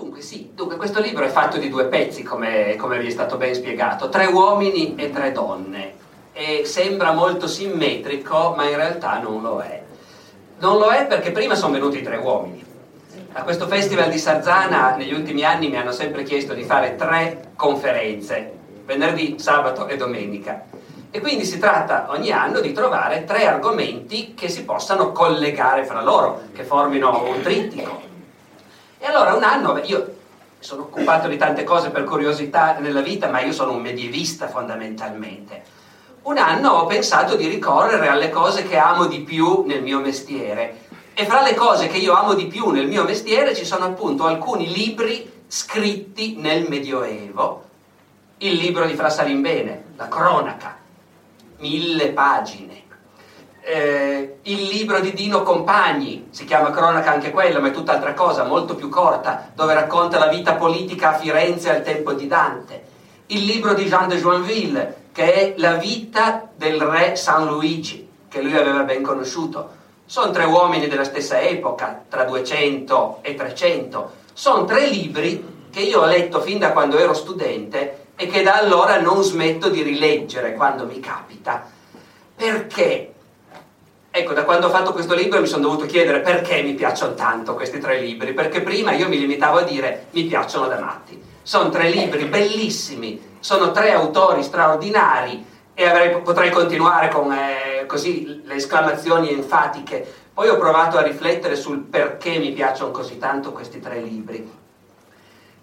Dunque, sì, dunque questo libro è fatto di due pezzi, come, come vi è stato ben spiegato, tre uomini e tre donne. E sembra molto simmetrico, ma in realtà non lo è. Non lo è perché prima sono venuti tre uomini. A questo festival di Sarzana negli ultimi anni mi hanno sempre chiesto di fare tre conferenze, venerdì, sabato e domenica. E quindi si tratta ogni anno di trovare tre argomenti che si possano collegare fra loro, che formino un trittico. E allora un anno, io sono occupato di tante cose per curiosità nella vita, ma io sono un medievista fondamentalmente. Un anno ho pensato di ricorrere alle cose che amo di più nel mio mestiere. E fra le cose che io amo di più nel mio mestiere ci sono appunto alcuni libri scritti nel Medioevo. Il libro di Fra Salimbene, la cronaca, mille pagine eh, il libro di Dino Compagni, si chiama Cronaca anche quello, ma è tutt'altra cosa, molto più corta, dove racconta la vita politica a Firenze al tempo di Dante. Il libro di Jean de Joinville, che è la vita del re San Luigi, che lui aveva ben conosciuto. Sono tre uomini della stessa epoca, tra 200 e 300. Sono tre libri che io ho letto fin da quando ero studente e che da allora non smetto di rileggere quando mi capita. Perché? Ecco, da quando ho fatto questo libro mi sono dovuto chiedere perché mi piacciono tanto questi tre libri, perché prima io mi limitavo a dire mi piacciono da matti. Sono tre libri bellissimi, sono tre autori straordinari e avrei, potrei continuare con eh, così le esclamazioni enfatiche. Poi ho provato a riflettere sul perché mi piacciono così tanto questi tre libri.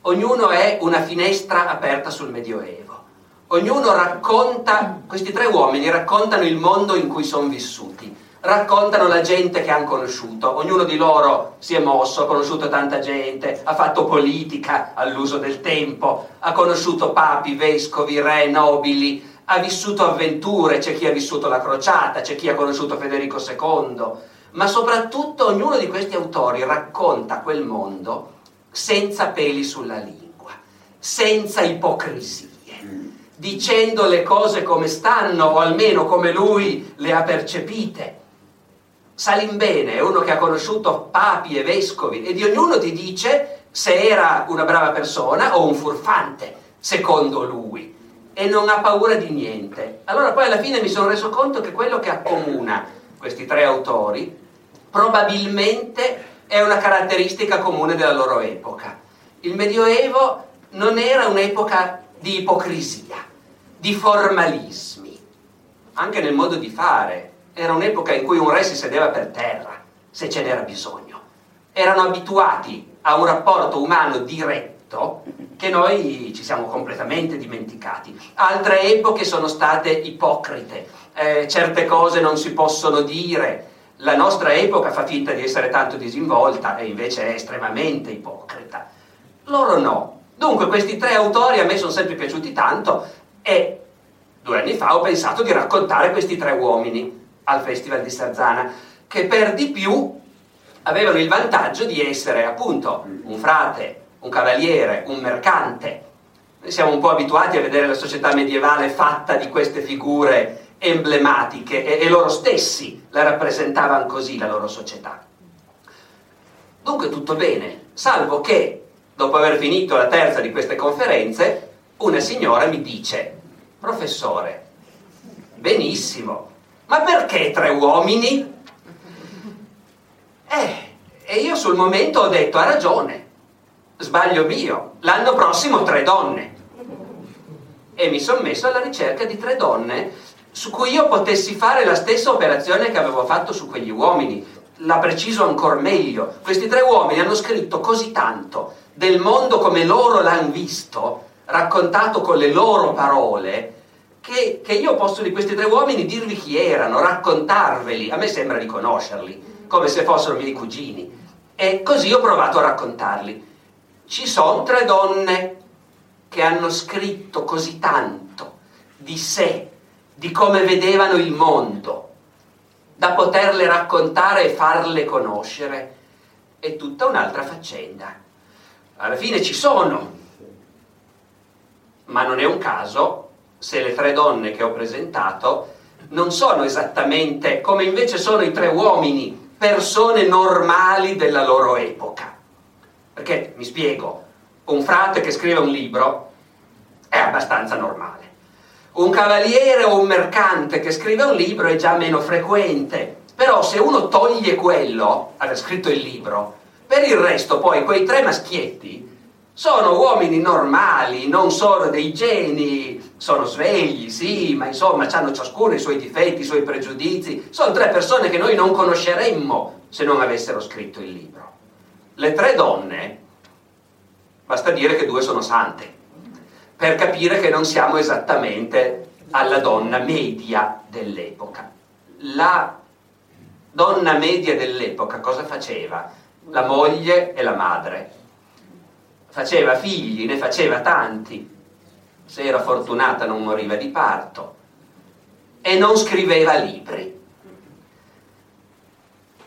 Ognuno è una finestra aperta sul Medioevo. Ognuno racconta, questi tre uomini raccontano il mondo in cui sono vissuti raccontano la gente che hanno conosciuto, ognuno di loro si è mosso, ha conosciuto tanta gente, ha fatto politica all'uso del tempo, ha conosciuto papi, vescovi, re, nobili, ha vissuto avventure, c'è chi ha vissuto la crociata, c'è chi ha conosciuto Federico II, ma soprattutto ognuno di questi autori racconta quel mondo senza peli sulla lingua, senza ipocrisie, dicendo le cose come stanno o almeno come lui le ha percepite Salimbene è uno che ha conosciuto papi e vescovi e di ognuno ti dice se era una brava persona o un furfante, secondo lui, e non ha paura di niente. Allora poi alla fine mi sono reso conto che quello che accomuna questi tre autori probabilmente è una caratteristica comune della loro epoca. Il Medioevo non era un'epoca di ipocrisia, di formalismi, anche nel modo di fare, era un'epoca in cui un re si sedeva per terra, se ce n'era bisogno. Erano abituati a un rapporto umano diretto che noi ci siamo completamente dimenticati. Altre epoche sono state ipocrite, eh, certe cose non si possono dire. La nostra epoca fa finta di essere tanto disinvolta e invece è estremamente ipocrita. Loro no. Dunque questi tre autori a me sono sempre piaciuti tanto e due anni fa ho pensato di raccontare questi tre uomini al Festival di Sarzana, che per di più avevano il vantaggio di essere appunto un frate, un cavaliere, un mercante. Noi siamo un po' abituati a vedere la società medievale fatta di queste figure emblematiche e, e loro stessi la rappresentavano così la loro società. Dunque tutto bene, salvo che dopo aver finito la terza di queste conferenze, una signora mi dice, professore, benissimo, ma perché tre uomini? Eh, e io sul momento ho detto, ha ragione, sbaglio mio, l'anno prossimo tre donne. E mi sono messo alla ricerca di tre donne su cui io potessi fare la stessa operazione che avevo fatto su quegli uomini. La preciso ancora meglio. Questi tre uomini hanno scritto così tanto del mondo come loro l'hanno visto, raccontato con le loro parole, che, che io posso di questi tre uomini dirvi chi erano, raccontarveli, a me sembra di conoscerli, come se fossero miei cugini. E così ho provato a raccontarli. ci sono tre donne che hanno scritto così tanto di sé, di come vedevano il mondo, da poterle raccontare e farle conoscere, è tutta un'altra faccenda. Alla fine ci sono, ma non è un caso se le tre donne che ho presentato non sono esattamente come invece sono i tre uomini, persone normali della loro epoca. Perché, mi spiego, un frate che scrive un libro è abbastanza normale. Un cavaliere o un mercante che scrive un libro è già meno frequente. Però se uno toglie quello, aver scritto il libro, per il resto poi quei tre maschietti sono uomini normali, non sono dei geni, sono svegli, sì, ma insomma hanno ciascuno i suoi difetti, i suoi pregiudizi. Sono tre persone che noi non conosceremmo se non avessero scritto il libro. Le tre donne, basta dire che due sono sante, per capire che non siamo esattamente alla donna media dell'epoca. La donna media dell'epoca cosa faceva? La moglie e la madre faceva figli, ne faceva tanti, se era fortunata non moriva di parto e non scriveva libri.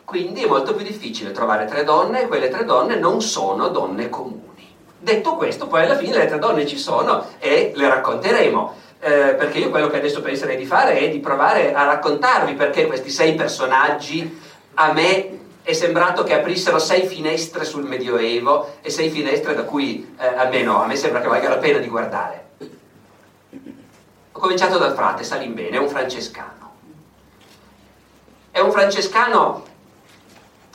Quindi è molto più difficile trovare tre donne e quelle tre donne non sono donne comuni. Detto questo, poi alla fine le tre donne ci sono e le racconteremo. Eh, perché io quello che adesso penserei di fare è di provare a raccontarvi perché questi sei personaggi a me è sembrato che aprissero sei finestre sul Medioevo e sei finestre da cui eh, almeno a me sembra che valga la pena di guardare. Ho cominciato dal frate Salimbene, è un francescano. È un francescano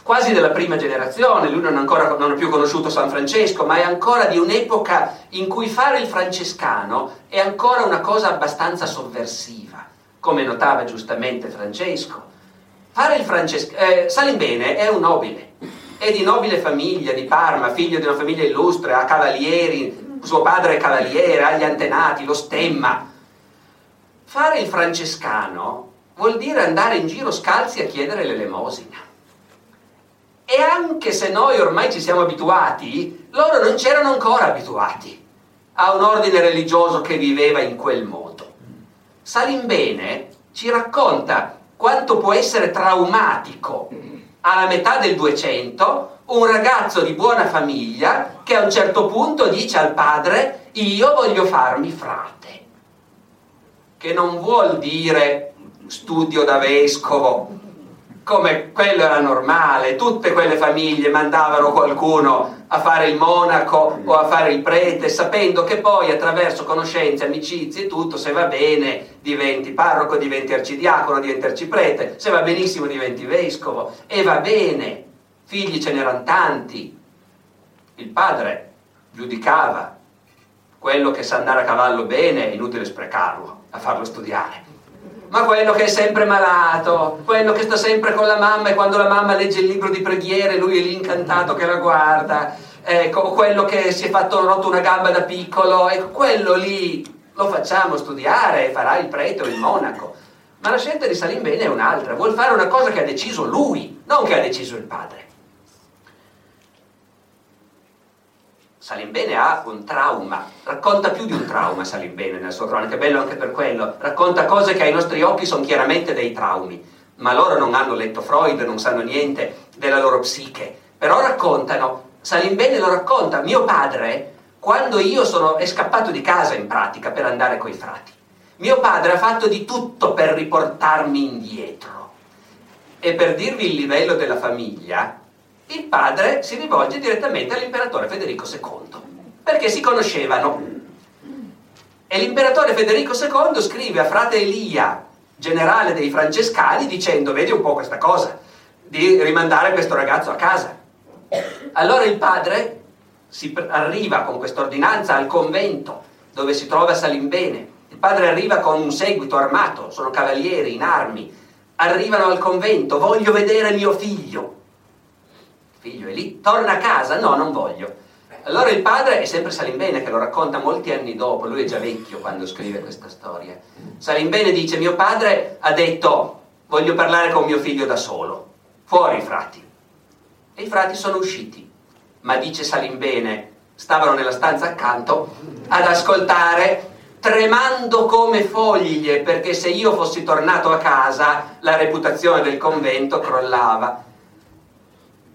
quasi della prima generazione, lui non, ancora, non ha più conosciuto San Francesco, ma è ancora di un'epoca in cui fare il francescano è ancora una cosa abbastanza sovversiva, come notava giustamente Francesco Fare il francescano, eh, Salimbene è un nobile, è di nobile famiglia, di Parma, figlio di una famiglia illustre, ha cavalieri, suo padre è cavaliere, ha gli antenati, lo stemma. Fare il francescano vuol dire andare in giro scalzi a chiedere l'elemosina. E anche se noi ormai ci siamo abituati, loro non c'erano ancora abituati a un ordine religioso che viveva in quel modo. Salimbene ci racconta quanto può essere traumatico alla metà del 200 un ragazzo di buona famiglia che a un certo punto dice al padre io voglio farmi frate, che non vuol dire studio da vescovo, come quello era normale, tutte quelle famiglie mandavano qualcuno a fare il monaco o a fare il prete, sapendo che poi attraverso conoscenze, amicizie e tutto, se va bene diventi parroco, diventi arcidiacono, diventi arciprete, se va benissimo diventi vescovo. E va bene, figli ce n'erano tanti. Il padre giudicava quello che sa andare a cavallo bene, è inutile sprecarlo a farlo studiare ma quello che è sempre malato, quello che sta sempre con la mamma e quando la mamma legge il libro di preghiere lui è lì incantato che la guarda, ecco, quello che si è fatto rotto una gamba da piccolo, ecco, quello lì lo facciamo studiare, farà il prete o il monaco. Ma la scelta di Salimbene è un'altra, vuol fare una cosa che ha deciso lui, non che ha deciso il padre. Salimbene ha un trauma, racconta più di un trauma Salimbene nella sua cronaca, è bello anche per quello, racconta cose che ai nostri occhi sono chiaramente dei traumi, ma loro non hanno letto Freud, non sanno niente della loro psiche, però raccontano, Salimbene lo racconta, mio padre, quando io sono, è scappato di casa in pratica per andare coi frati, mio padre ha fatto di tutto per riportarmi indietro. E per dirvi il livello della famiglia, il padre si rivolge direttamente all'imperatore Federico II, perché si conoscevano. E l'imperatore Federico II scrive a frate Elia, generale dei francescani, dicendo, vedi un po' questa cosa, di rimandare questo ragazzo a casa. Allora il padre si arriva con questa ordinanza al convento dove si trova Salimbene. Il padre arriva con un seguito armato, sono cavalieri in armi, arrivano al convento, voglio vedere mio figlio figlio è lì, torna a casa, no, non voglio. Allora il padre è sempre Salimbene che lo racconta molti anni dopo, lui è già vecchio quando scrive questa storia. Salimbene dice, mio padre ha detto, voglio parlare con mio figlio da solo, fuori i frati. E i frati sono usciti, ma dice Salimbene, stavano nella stanza accanto ad ascoltare tremando come foglie perché se io fossi tornato a casa la reputazione del convento crollava.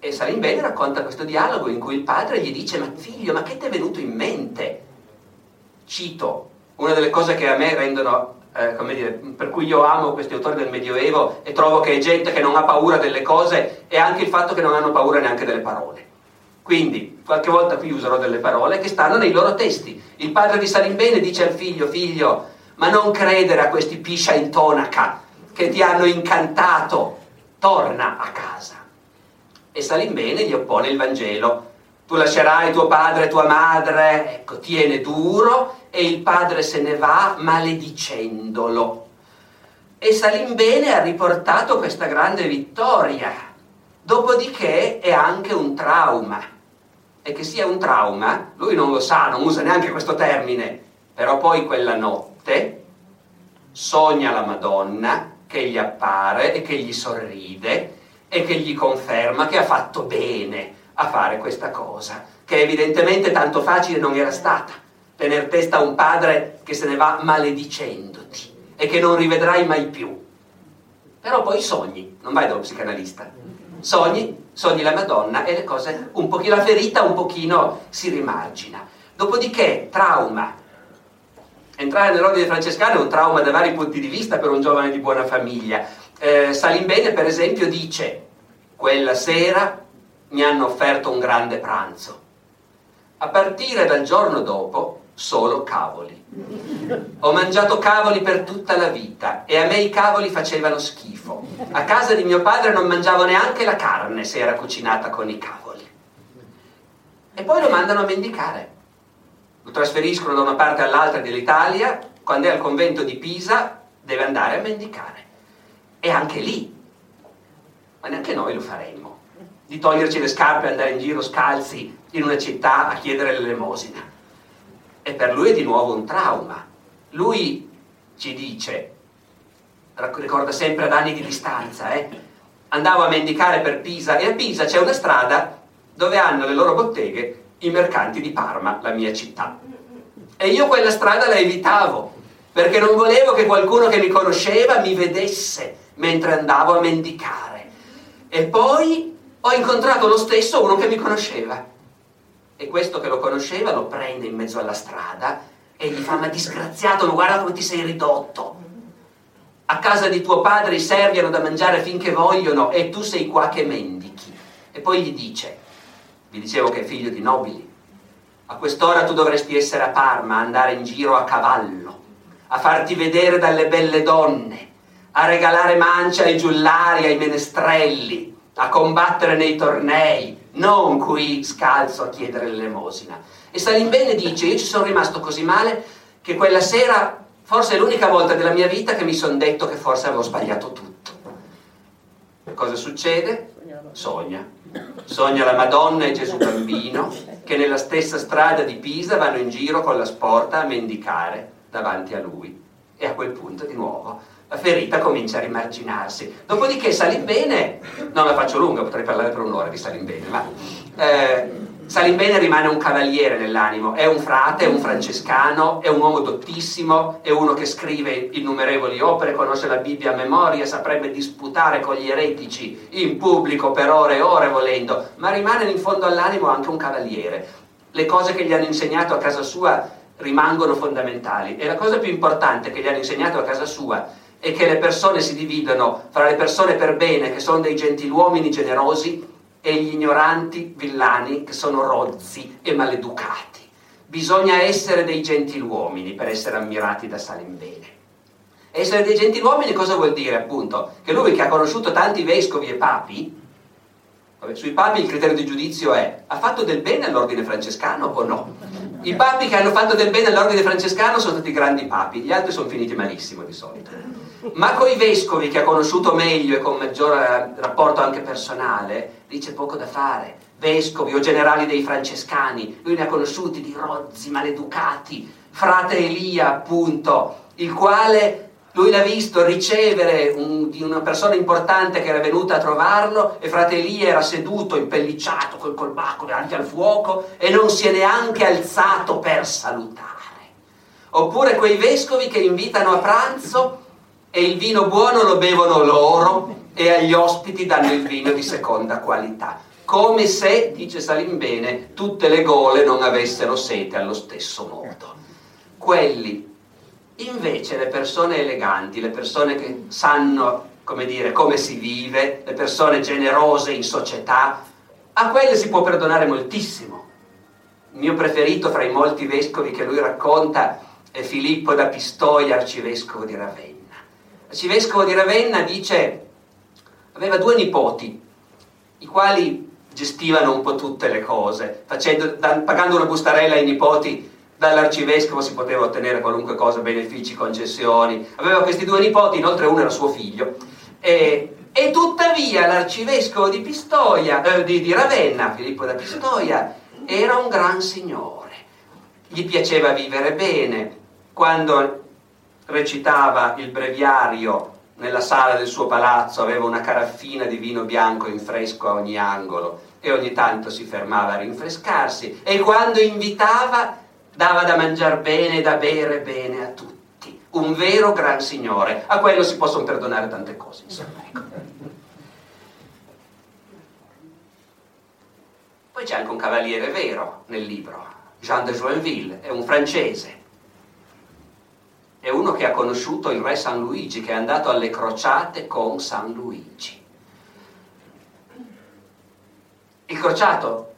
E Salimbene racconta questo dialogo in cui il padre gli dice ma figlio ma che ti è venuto in mente? Cito una delle cose che a me rendono eh, come dire, per cui io amo questi autori del Medioevo e trovo che è gente che non ha paura delle cose e anche il fatto che non hanno paura neanche delle parole. Quindi, qualche volta qui userò delle parole che stanno nei loro testi. Il padre di Salimbene dice al figlio, figlio, ma non credere a questi piscia in tonaca che ti hanno incantato, torna a casa. E Salimbene gli oppone il Vangelo. Tu lascerai tuo padre e tua madre, ecco, tiene duro e il padre se ne va maledicendolo. E Salimbene ha riportato questa grande vittoria. Dopodiché è anche un trauma. E che sia un trauma, lui non lo sa, non usa neanche questo termine, però poi quella notte sogna la Madonna che gli appare e che gli sorride e che gli conferma che ha fatto bene a fare questa cosa, che evidentemente tanto facile non era stata tener testa a un padre che se ne va maledicendoti e che non rivedrai mai più. Però poi sogni, non vai dallo psicanalista. Sogni, sogni la Madonna e le cose, un pochino, la ferita un pochino si rimargina. Dopodiché, trauma. Entrare nell'ordine francescano è un trauma da vari punti di vista per un giovane di buona famiglia. Eh, Salimbene, per esempio, dice, quella sera mi hanno offerto un grande pranzo. A partire dal giorno dopo solo cavoli. Ho mangiato cavoli per tutta la vita e a me i cavoli facevano schifo. A casa di mio padre non mangiavo neanche la carne se era cucinata con i cavoli. E poi lo mandano a mendicare. Lo trasferiscono da una parte all'altra dell'Italia, quando è al convento di Pisa deve andare a mendicare. E anche lì, ma neanche noi lo faremmo, di toglierci le scarpe e andare in giro scalzi in una città a chiedere l'elemosina e per lui è di nuovo un trauma. Lui ci dice, ricorda sempre ad anni di distanza, eh? andavo a mendicare per Pisa e a Pisa c'è una strada dove hanno le loro botteghe i mercanti di Parma, la mia città. E io quella strada la evitavo, perché non volevo che qualcuno che mi conosceva mi vedesse mentre andavo a mendicare. E poi ho incontrato lo stesso uno che mi conosceva e questo che lo conosceva lo prende in mezzo alla strada e gli fa ma disgraziato, ma guarda come ti sei ridotto. A casa di tuo padre i servi hanno da mangiare finché vogliono e tu sei qua che mendichi. E poi gli dice, vi dicevo che è figlio di nobili, a quest'ora tu dovresti essere a Parma, andare in giro a cavallo, a farti vedere dalle belle donne, a regalare mancia ai giullari, ai menestrelli, a combattere nei tornei, non qui scalzo a chiedere l'elemosina. E Salimbene dice, io ci sono rimasto così male che quella sera, forse è l'unica volta della mia vita che mi sono detto che forse avevo sbagliato tutto. Cosa succede? Sogna. Sogna la Madonna e Gesù bambino che nella stessa strada di Pisa vanno in giro con la sporta a mendicare davanti a lui. E a quel punto di nuovo la ferita comincia a rimarginarsi. Dopodiché Salimbene, non la faccio lunga, potrei parlare per un'ora di Salimbene, ma eh, Salimbene rimane un cavaliere nell'animo, è un frate, è un francescano, è un uomo dottissimo, è uno che scrive innumerevoli opere, conosce la Bibbia a memoria, saprebbe disputare con gli eretici in pubblico per ore e ore volendo, ma rimane in fondo all'animo anche un cavaliere. Le cose che gli hanno insegnato a casa sua rimangono fondamentali e la cosa più importante che gli hanno insegnato a casa sua e che le persone si dividono fra le persone per bene, che sono dei gentiluomini generosi, e gli ignoranti villani, che sono rozzi e maleducati. Bisogna essere dei gentiluomini per essere ammirati da Salimbene. Essere dei gentiluomini cosa vuol dire? Appunto, che lui che ha conosciuto tanti vescovi e papi, sui papi il criterio di giudizio è ha fatto del bene all'ordine francescano o no? I papi che hanno fatto del bene all'ordine francescano sono stati grandi papi, gli altri sono finiti malissimo di solito ma con i vescovi che ha conosciuto meglio e con maggior eh, rapporto anche personale, lì c'è poco da fare. Vescovi o generali dei francescani, lui ne ha conosciuti di rozzi, maleducati, frate Elia appunto, il quale Lui l'ha visto ricevere un, di una persona importante che era venuta a trovarlo e frate Elia era seduto, impellicciato, col colbacco davanti al fuoco e non si è neanche alzato per salutare. Oppure quei vescovi che invitano a pranzo e il vino buono lo bevono loro e agli ospiti danno il vino di seconda qualità. Come se, dice Salimbene, tutte le gole non avessero sete allo stesso modo. Quelli Invece le persone eleganti, le persone che sanno, come dire, come si vive, le persone generose in società, a quelle si può perdonare moltissimo. Il mio preferito fra i molti vescovi che lui racconta è Filippo da Pistoia, arcivescovo di Ravenna. L'arcivescovo di Ravenna dice, aveva due nipoti, i quali gestivano un po' tutte le cose, facendo, pagando una bustarella ai nipoti dall'arcivescovo si poteva ottenere qualunque cosa, benefici, concessioni. Aveva questi due nipoti, inoltre uno era suo figlio. E, e tuttavia l'arcivescovo di Pistoia, eh, di, di Ravenna, Filippo da Pistoia, era un gran signore. Gli piaceva vivere bene. Quando recitava il breviario nella sala del suo palazzo aveva una caraffina di vino bianco in fresco a ogni angolo e ogni tanto si fermava a rinfrescarsi e quando invitava dava da mangiare bene e da bere bene a tutti. Un vero gran signore. A quello si possono perdonare tante cose, insomma. Ecco. Poi c'è anche un cavaliere vero nel libro, Jean de Joinville, è un francese. È uno che ha conosciuto il re San Luigi, che è andato alle crociate con San Luigi. Il crociato,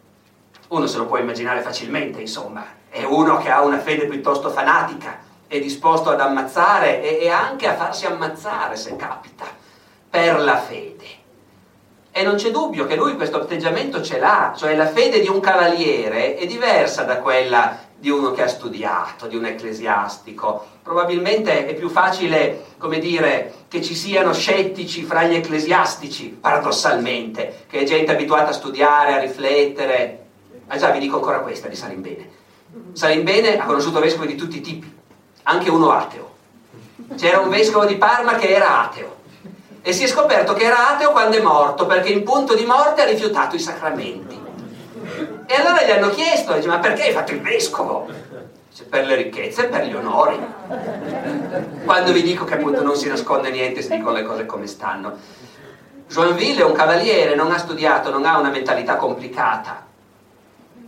uno se lo può immaginare facilmente, insomma, è uno che ha una fede piuttosto fanatica, è disposto ad ammazzare e, e anche a farsi ammazzare se capita, per la fede. E non c'è dubbio che lui questo atteggiamento ce l'ha, cioè la fede di un cavaliere è diversa da quella di uno che ha studiato, di un ecclesiastico. Probabilmente è più facile, come dire, che ci siano scettici fra gli ecclesiastici, paradossalmente, che è gente abituata a studiare, a riflettere. Ah già, vi dico ancora questa di Salimbene. Salimbene ha conosciuto vescovi di tutti i tipi, anche uno ateo. C'era un vescovo di Parma che era ateo e si è scoperto che era ateo quando è morto perché in punto di morte ha rifiutato i sacramenti. E allora gli hanno chiesto, dice, ma perché hai fatto il vescovo? Dice, per le ricchezze e per gli onori. Quando vi dico che appunto non si nasconde niente, si dicono le cose come stanno. Joinville è un cavaliere, non ha studiato, non ha una mentalità complicata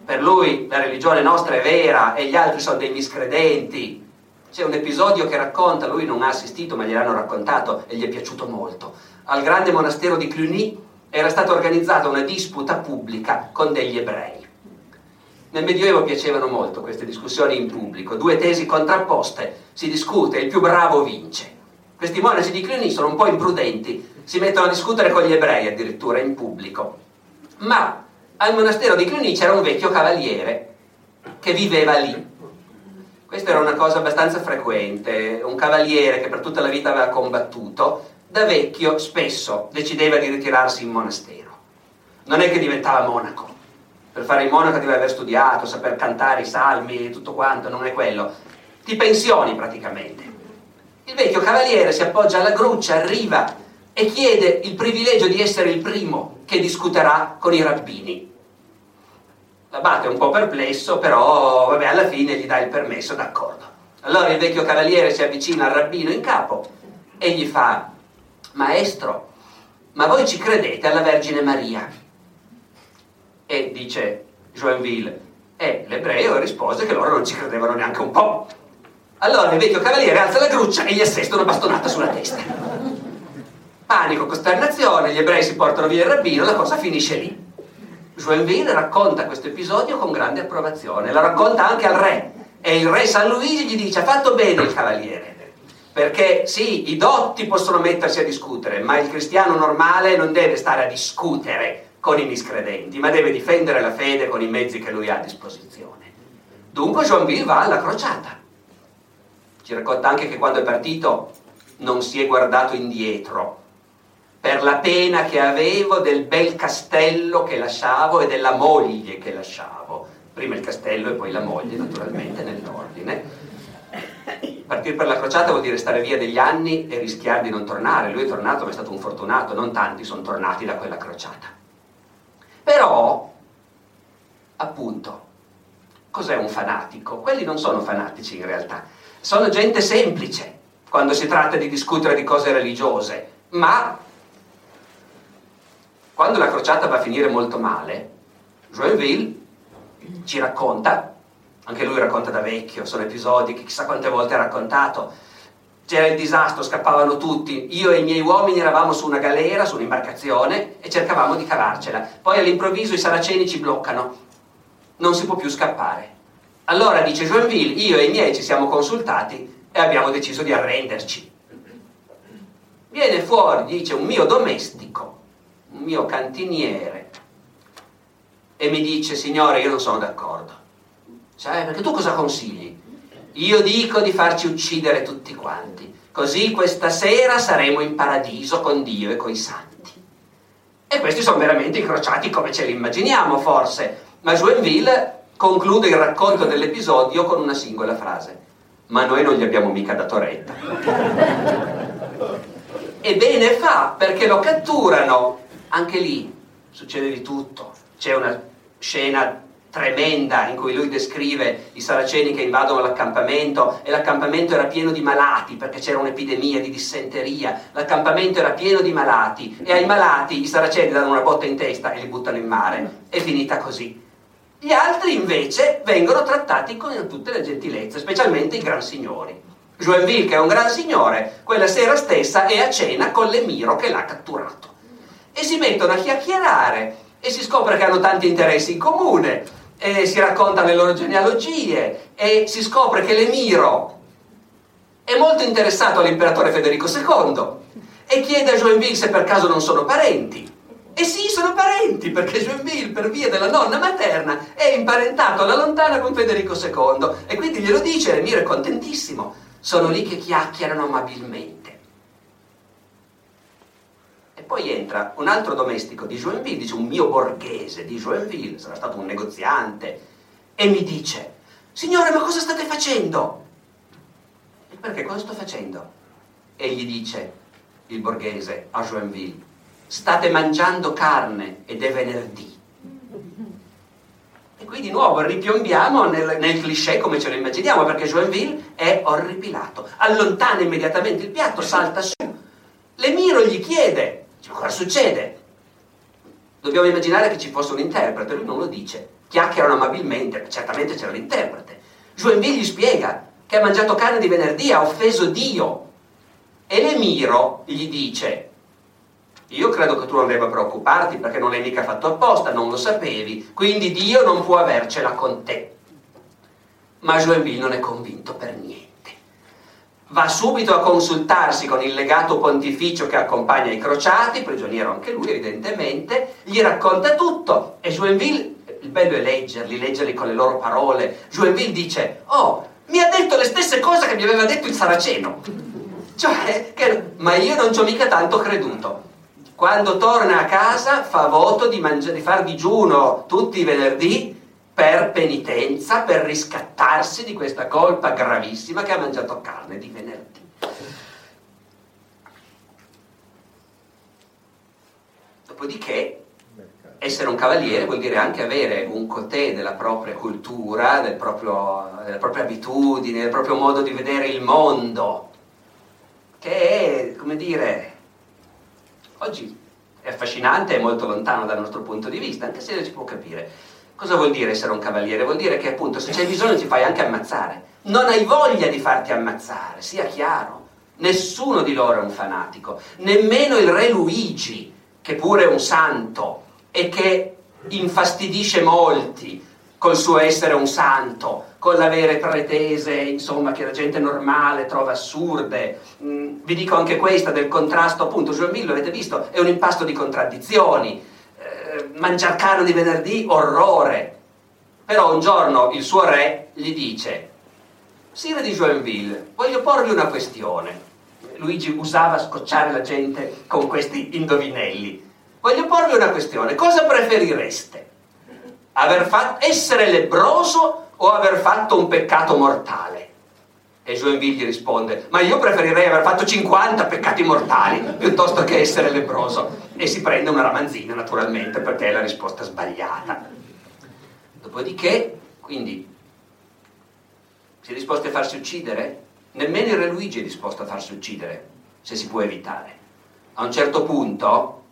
per lui la religione nostra è vera e gli altri sono dei miscredenti. C'è un episodio che racconta, lui non ha assistito ma gliel'hanno raccontato e gli è piaciuto molto. Al grande monastero di Cluny era stata organizzata una disputa pubblica con degli ebrei. Nel Medioevo piacevano molto queste discussioni in pubblico, due tesi contrapposte, si discute, il più bravo vince. Questi monaci di Cluny sono un po' imprudenti, si mettono a discutere con gli ebrei addirittura in pubblico. Ma al monastero di Cluny c'era un vecchio cavaliere che viveva lì. Questa era una cosa abbastanza frequente, un cavaliere che per tutta la vita aveva combattuto, da vecchio spesso decideva di ritirarsi in monastero. Non è che diventava monaco. Per fare il monaco deve aver studiato, saper cantare i salmi e tutto quanto, non è quello. Ti pensioni praticamente. Il vecchio cavaliere si appoggia alla gruccia, arriva e chiede il privilegio di essere il primo che discuterà con i rabbini. L'abate è un po' perplesso, però vabbè, alla fine gli dà il permesso, d'accordo. Allora il vecchio cavaliere si avvicina al rabbino in capo e gli fa, maestro, ma voi ci credete alla Vergine Maria? E dice Joinville, e l'ebreo rispose che loro non ci credevano neanche un po'. Allora il vecchio cavaliere alza la gruccia e gli assesta una bastonata sulla testa. Panico, costernazione, gli ebrei si portano via il rabbino, la cosa finisce lì. Joinville racconta questo episodio con grande approvazione, lo racconta anche al re e il re San Luigi gli dice ha fatto bene il cavaliere, perché sì, i dotti possono mettersi a discutere, ma il cristiano normale non deve stare a discutere con i miscredenti, ma deve difendere la fede con i mezzi che lui ha a disposizione. Dunque Joinville va alla crociata. Ci racconta anche che quando è partito non si è guardato indietro, per la pena che avevo del bel castello che lasciavo e della moglie che lasciavo. Prima il castello e poi la moglie, naturalmente, nell'ordine. partire per la crociata vuol dire stare via degli anni e rischiare di non tornare. Lui è tornato, ma è stato un fortunato, non tanti sono tornati da quella crociata. Però, appunto, cos'è un fanatico? Quelli non sono fanatici in realtà, sono gente semplice quando si tratta di discutere di cose religiose, ma quando la crociata va a finire molto male, Joinville ci racconta anche lui racconta da vecchio, sono episodi che chissà quante volte ha raccontato. C'era il disastro, scappavano tutti. Io e i miei uomini eravamo su una galera, su un'imbarcazione e cercavamo di cavarcela. Poi all'improvviso i saraceni ci bloccano. Non si può più scappare. Allora dice Joinville, io e i miei ci siamo consultati e abbiamo deciso di arrenderci. Viene fuori, dice, un mio domestico, un mio cantiniere, e mi dice, signore, io non sono d'accordo. Cioè, perché tu cosa consigli? Io dico di farci uccidere tutti quanti, così questa sera saremo in paradiso con Dio e coi santi. E questi sono veramente incrociati come ce li immaginiamo, forse. Ma Joinville conclude il racconto dell'episodio con una singola frase. Ma noi non gli abbiamo mica dato retta. e bene fa, perché lo catturano. Anche lì succede di tutto. C'è una scena tremenda in cui lui descrive i saraceni che invadono l'accampamento e l'accampamento era pieno di malati perché c'era un'epidemia di dissenteria, l'accampamento era pieno di malati e ai malati i saraceni danno una botta in testa e li buttano in mare. È finita così. Gli altri invece vengono trattati con tutte le gentilezze, specialmente i gran signori. Joinville, che è un gran signore, quella sera stessa è a cena con l'emiro che l'ha catturato. E si mettono a chiacchierare e si scopre che hanno tanti interessi in comune e si raccontano le loro genealogie e si scopre che l'emiro è molto interessato all'imperatore Federico II e chiede a Joinville se per caso non sono parenti. E sì, sono parenti, perché Joinville, per via della nonna materna, è imparentato alla lontana con Federico II. E quindi glielo dice, l'emiro è contentissimo. Sono lì che chiacchierano amabilmente poi entra un altro domestico di Joinville, dice un mio borghese di Joinville, sarà stato un negoziante, e mi dice, signore ma cosa state facendo? E perché cosa sto facendo? E gli dice il borghese a Joinville, state mangiando carne ed è venerdì. E qui di nuovo ripiombiamo nel, nel cliché come ce lo immaginiamo, perché Joinville è orripilato. Allontana immediatamente il piatto, salta su. L'emiro gli chiede, Cosa succede? Dobbiamo immaginare che ci fosse un interprete, lui non lo dice, chiacchierano amabilmente, certamente c'era l'interprete. Joinville gli spiega che ha mangiato carne di venerdì, ha offeso Dio. E l'emiro gli dice, io credo che tu non debba preoccuparti perché non l'hai mica fatto apposta, non lo sapevi, quindi Dio non può avercela con te. Ma Joinville non è convinto per niente va subito a consultarsi con il legato pontificio che accompagna i crociati, prigioniero anche lui evidentemente, gli racconta tutto e Joinville, il bello è leggerli, leggerli con le loro parole, Joinville dice, oh, mi ha detto le stesse cose che mi aveva detto il saraceno, cioè, che, ma io non ci ho mica tanto creduto. Quando torna a casa fa voto di, mangi- di far digiuno tutti i venerdì per penitenza, per riscattarsi di questa colpa gravissima che ha mangiato carne di venerdì. Dopodiché, essere un cavaliere vuol dire anche avere un cotè della propria cultura, del proprio, delle proprie abitudini, del proprio modo di vedere il mondo, che è, come dire, oggi è affascinante e molto lontano dal nostro punto di vista, anche se si può capire. Cosa vuol dire essere un cavaliere? Vuol dire che appunto se c'è bisogno ti fai anche ammazzare. Non hai voglia di farti ammazzare, sia chiaro. Nessuno di loro è un fanatico, nemmeno il re Luigi, che pure è un santo e che infastidisce molti col suo essere un santo, con l'avere pretese, insomma, che la gente normale trova assurde. Mm, vi dico anche questa del contrasto, appunto, Joinville, avete visto, è un impasto di contraddizioni eh, mangiare carne di venerdì, orrore. Però un giorno il suo re gli dice, Sire di Joinville, voglio porvi una questione. Luigi usava scocciare la gente con questi indovinelli. Voglio porvi una questione, cosa preferireste? Aver fatto, essere lebroso o aver fatto un peccato mortale? E Joinville gli risponde, ma io preferirei aver fatto 50 peccati mortali piuttosto che essere lebroso. E si prende una ramanzina, naturalmente, perché è la risposta sbagliata. Dopodiché, quindi, si è disposti a farsi uccidere? Nemmeno il re Luigi è disposto a farsi uccidere, se si può evitare. A un certo punto,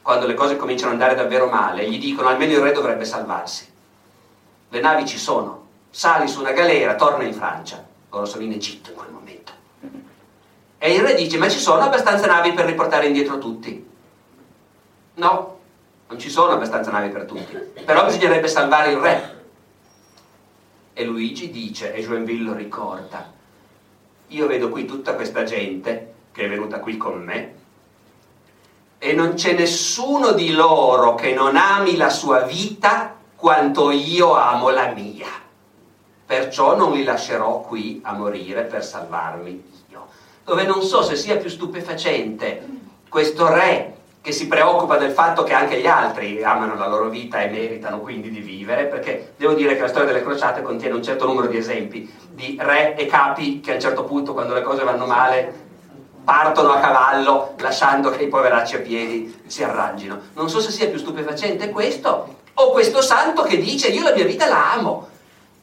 quando le cose cominciano ad andare davvero male, gli dicono almeno il re dovrebbe salvarsi. Le navi ci sono, sali su una galera, torna in Francia. Loro sono in Egitto in quel momento. E il re dice, ma ci sono abbastanza navi per riportare indietro tutti? No, non ci sono abbastanza navi per tutti. Però bisognerebbe salvare il re. E Luigi dice, e Joinville lo ricorda, io vedo qui tutta questa gente che è venuta qui con me e non c'è nessuno di loro che non ami la sua vita quanto io amo la mia. Perciò non li lascerò qui a morire per salvarmi io. Dove non so se sia più stupefacente questo re che si preoccupa del fatto che anche gli altri amano la loro vita e meritano quindi di vivere, perché devo dire che la storia delle crociate contiene un certo numero di esempi di re e capi che a un certo punto, quando le cose vanno male, partono a cavallo lasciando che i poveracci a piedi si arrangino. Non so se sia più stupefacente questo o questo santo che dice io la mia vita la amo,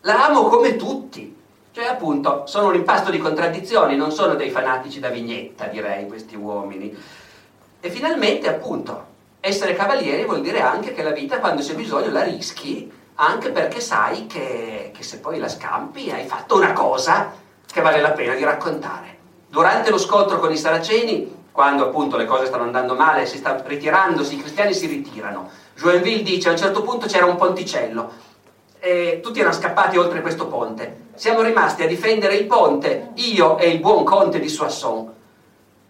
la amo come tutti. Cioè appunto sono un impasto di contraddizioni, non sono dei fanatici da vignetta direi questi uomini. E finalmente appunto essere cavalieri vuol dire anche che la vita quando c'è bisogno la rischi, anche perché sai che, che se poi la scampi hai fatto una cosa che vale la pena di raccontare. Durante lo scontro con i saraceni, quando appunto le cose stanno andando male, si sta ritirandosi, i cristiani si ritirano. Joinville dice a un certo punto c'era un ponticello e tutti erano scappati oltre questo ponte. Siamo rimasti a difendere il ponte, io e il buon conte di Soissons.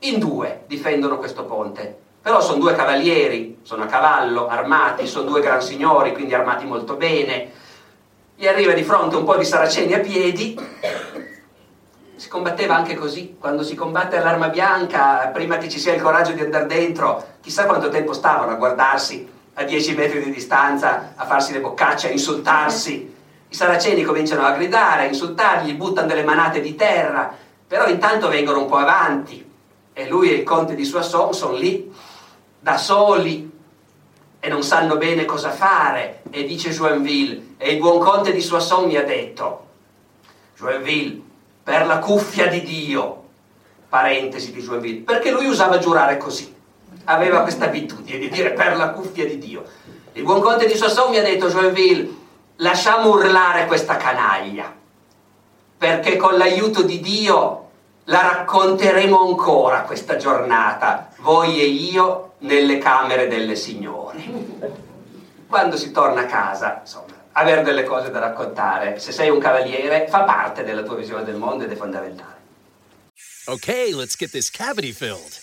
In due difendono questo ponte. Però sono due cavalieri, sono a cavallo, armati, sono due gran signori, quindi armati molto bene. Gli arriva di fronte un po' di saraceni a piedi. Si combatteva anche così, quando si combatte all'arma bianca, prima che ci sia il coraggio di andare dentro, chissà quanto tempo stavano a guardarsi a 10 metri di distanza, a farsi le boccacce, a insultarsi. I saraceni cominciano a gridare, a insultargli, buttano delle manate di terra, però intanto vengono un po' avanti e lui e il conte di Soissons sono lì, da soli, e non sanno bene cosa fare. E dice Joinville, e il buon conte di Soissons mi ha detto, Joinville, per la cuffia di Dio, parentesi di Joinville, perché lui usava giurare così aveva questa abitudine di dire per la cuffia di Dio. Il buon conte di Soissons mi ha detto, Joinville, lasciamo urlare questa canaglia, perché con l'aiuto di Dio la racconteremo ancora questa giornata, voi e io, nelle camere delle signore. Quando si torna a casa, insomma, avere delle cose da raccontare, se sei un cavaliere, fa parte della tua visione del mondo ed è fondamentale. Okay, let's get this cavity filled.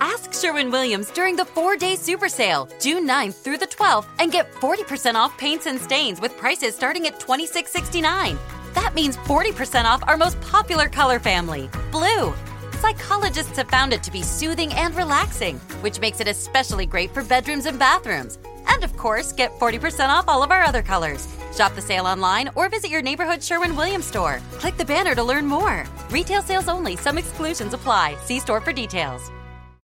Ask Sherwin Williams during the four day super sale, June 9th through the 12th, and get 40% off paints and stains with prices starting at $26.69. That means 40% off our most popular color family, blue. Psychologists have found it to be soothing and relaxing, which makes it especially great for bedrooms and bathrooms. And of course, get 40% off all of our other colors. Shop the sale online or visit your neighborhood Sherwin Williams store. Click the banner to learn more. Retail sales only, some exclusions apply. See store for details.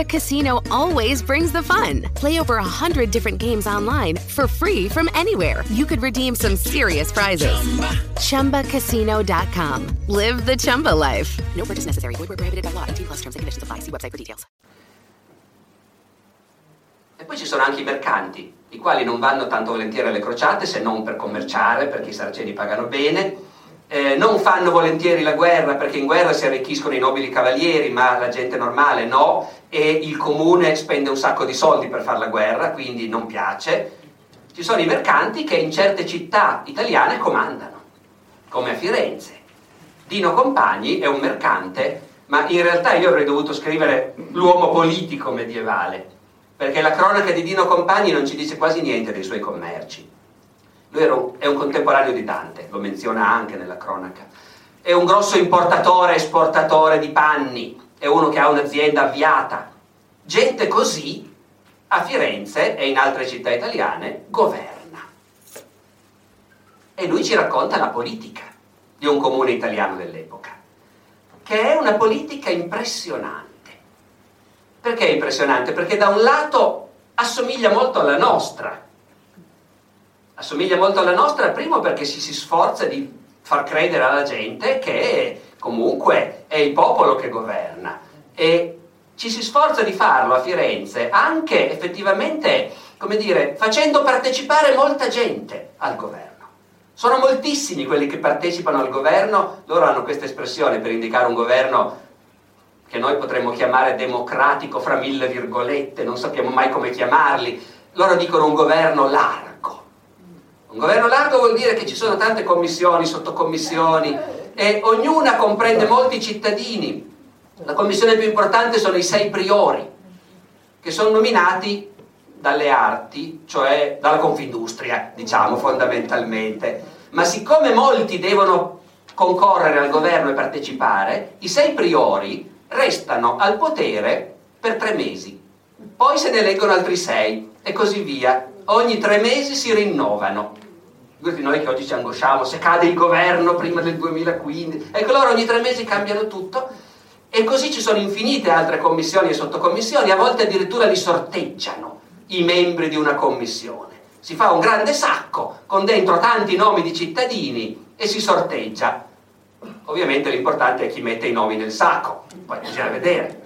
Chumba Casino always brings the fun. Play over a hundred different games online for free from anywhere. You could redeem some serious prizes. Chumba. ChumbaCasino.com. Live the Chumba life. No purchase necessary. Void where prohibited by law. T plus terms and conditions apply. See website for details. E poi ci sono anche i mercanti, i quali non vanno tanto volentieri alle crociate se non per commerciare, perché i saraceni pagano bene, eh, non fanno volentieri la guerra perché in guerra si arricchiscono i nobili cavalieri, ma la gente normale no, e il comune spende un sacco di soldi per fare la guerra, quindi non piace. Ci sono i mercanti che in certe città italiane comandano, come a Firenze. Dino Compagni è un mercante, ma in realtà io avrei dovuto scrivere l'uomo politico medievale, perché la cronaca di Dino Compagni non ci dice quasi niente dei suoi commerci. Lui un, è un contemporaneo di Dante, lo menziona anche nella cronaca. È un grosso importatore, esportatore di panni, è uno che ha un'azienda avviata. Gente così a Firenze e in altre città italiane governa. E lui ci racconta la politica di un comune italiano dell'epoca, che è una politica impressionante. Perché è impressionante? Perché da un lato assomiglia molto alla nostra, assomiglia molto alla nostra, primo perché si, si sforza di far credere alla gente che comunque è il popolo che governa e ci si sforza di farlo a Firenze anche effettivamente, come dire, facendo partecipare molta gente al governo. Sono moltissimi quelli che partecipano al governo, loro hanno questa espressione per indicare un governo che noi potremmo chiamare democratico fra mille virgolette, non sappiamo mai come chiamarli, loro dicono un governo largo. Un governo largo vuol dire che ci sono tante commissioni, sottocommissioni e ognuna comprende molti cittadini. La commissione più importante sono i sei priori, che sono nominati dalle arti, cioè dalla Confindustria, diciamo fondamentalmente. Ma siccome molti devono concorrere al governo e partecipare, i sei priori restano al potere per tre mesi. Poi se ne eleggono altri sei e così via. Ogni tre mesi si rinnovano. Tutti noi che oggi ci angosciamo, se cade il governo prima del 2015, ecco loro ogni tre mesi cambiano tutto e così ci sono infinite altre commissioni e sottocommissioni, a volte addirittura li sorteggiano i membri di una commissione. Si fa un grande sacco con dentro tanti nomi di cittadini e si sorteggia. Ovviamente l'importante è chi mette i nomi nel sacco, poi bisogna vedere.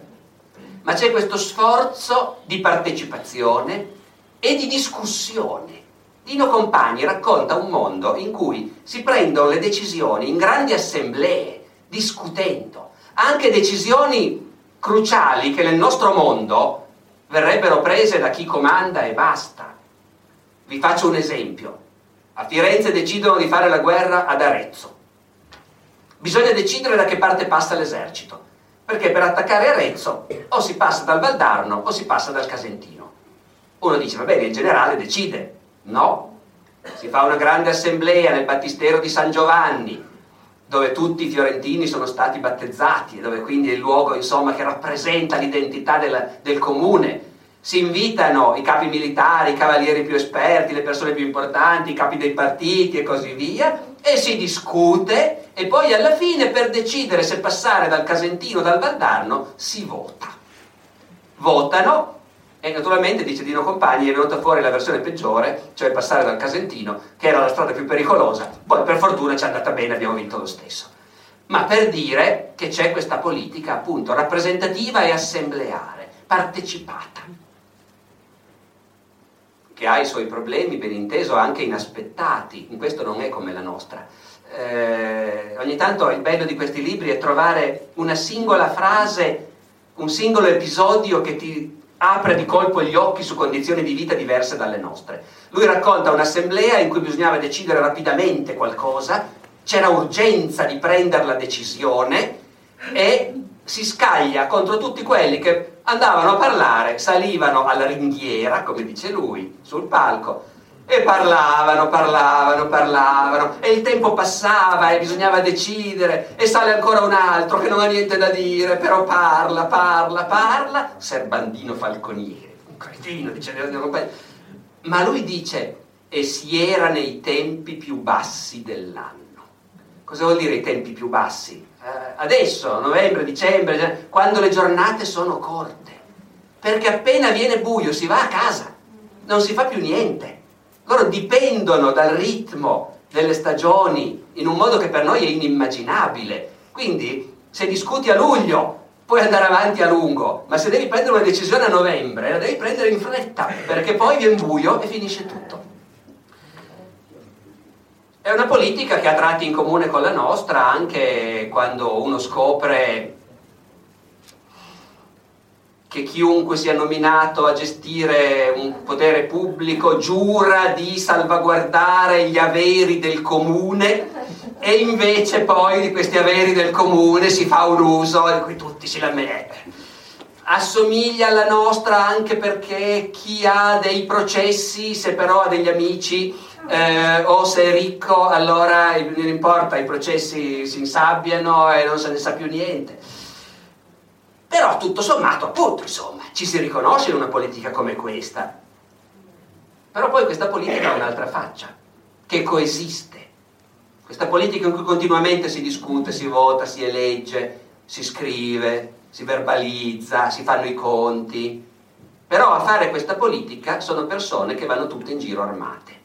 Ma c'è questo sforzo di partecipazione e di discussione. Dino Compagni racconta un mondo in cui si prendono le decisioni in grandi assemblee, discutendo, anche decisioni cruciali che nel nostro mondo verrebbero prese da chi comanda e basta. Vi faccio un esempio. A Firenze decidono di fare la guerra ad Arezzo. Bisogna decidere da che parte passa l'esercito, perché per attaccare Arezzo o si passa dal Valdarno o si passa dal Casentino. Uno dice, va bene, il generale decide. No, si fa una grande assemblea nel battistero di San Giovanni, dove tutti i fiorentini sono stati battezzati, dove quindi è il luogo insomma, che rappresenta l'identità del, del comune. Si invitano i capi militari, i cavalieri più esperti, le persone più importanti, i capi dei partiti e così via, e si discute e poi alla fine per decidere se passare dal Casentino o dal Valdarno si vota. Votano e naturalmente, dice Dino Compagni, è venuta fuori la versione peggiore, cioè passare dal Casentino, che era la strada più pericolosa. Poi per fortuna ci è andata bene, abbiamo vinto lo stesso. Ma per dire che c'è questa politica appunto rappresentativa e assembleare, partecipata, che ha i suoi problemi, ben inteso, anche inaspettati. In questo non è come la nostra. Eh, ogni tanto il bello di questi libri è trovare una singola frase, un singolo episodio che ti apre di colpo gli occhi su condizioni di vita diverse dalle nostre. Lui racconta un'assemblea in cui bisognava decidere rapidamente qualcosa, c'era urgenza di prendere la decisione e si scaglia contro tutti quelli che andavano a parlare, salivano alla ringhiera, come dice lui, sul palco e parlavano, parlavano, parlavano. E il tempo passava e bisognava decidere. E sale ancora un altro che non ha niente da dire, però parla, parla, parla, Serbandino Falconiere, un cretino, dice ma lui dice e si era nei tempi più bassi dell'anno. Cosa vuol dire i tempi più bassi? Eh, adesso, novembre, dicembre, quando le giornate sono corte, perché appena viene buio si va a casa, non si fa più niente loro dipendono dal ritmo delle stagioni in un modo che per noi è inimmaginabile. Quindi se discuti a luglio puoi andare avanti a lungo, ma se devi prendere una decisione a novembre la devi prendere in fretta, perché poi viene buio e finisce tutto. È una politica che ha tratti in comune con la nostra anche quando uno scopre che chiunque sia nominato a gestire un potere pubblico giura di salvaguardare gli averi del comune e invece poi di questi averi del comune si fa un uso in cui tutti si lamentano. Assomiglia alla nostra anche perché chi ha dei processi, se però ha degli amici, eh, o se è ricco allora non importa, i processi si insabbiano e non se ne sa più niente. Però tutto sommato, appunto, insomma, ci si riconosce in una politica come questa. Però poi questa politica ha un'altra faccia, che coesiste. Questa politica in cui continuamente si discute, si vota, si elegge, si scrive, si verbalizza, si fanno i conti. Però a fare questa politica sono persone che vanno tutte in giro armate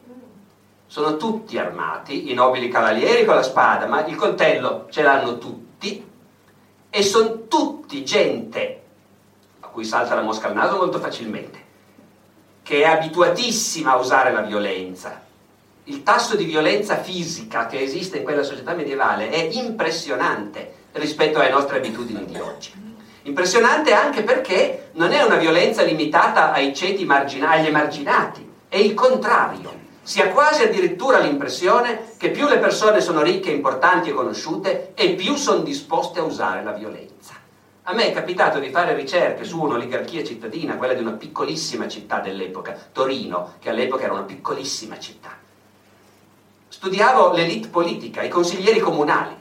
sono tutti armati, i nobili cavalieri con la spada, ma il coltello ce l'hanno tutti e sono tutti gente a cui salta la mosca al naso molto facilmente, che è abituatissima a usare la violenza. Il tasso di violenza fisica che esiste in quella società medievale è impressionante rispetto alle nostre abitudini di oggi. Impressionante anche perché non è una violenza limitata ai ceti marginali, agli emarginati, è il contrario si ha quasi addirittura l'impressione che più le persone sono ricche, importanti e conosciute e più sono disposte a usare la violenza. A me è capitato di fare ricerche su un'oligarchia cittadina, quella di una piccolissima città dell'epoca, Torino, che all'epoca era una piccolissima città. Studiavo l'elite politica, i consiglieri comunali.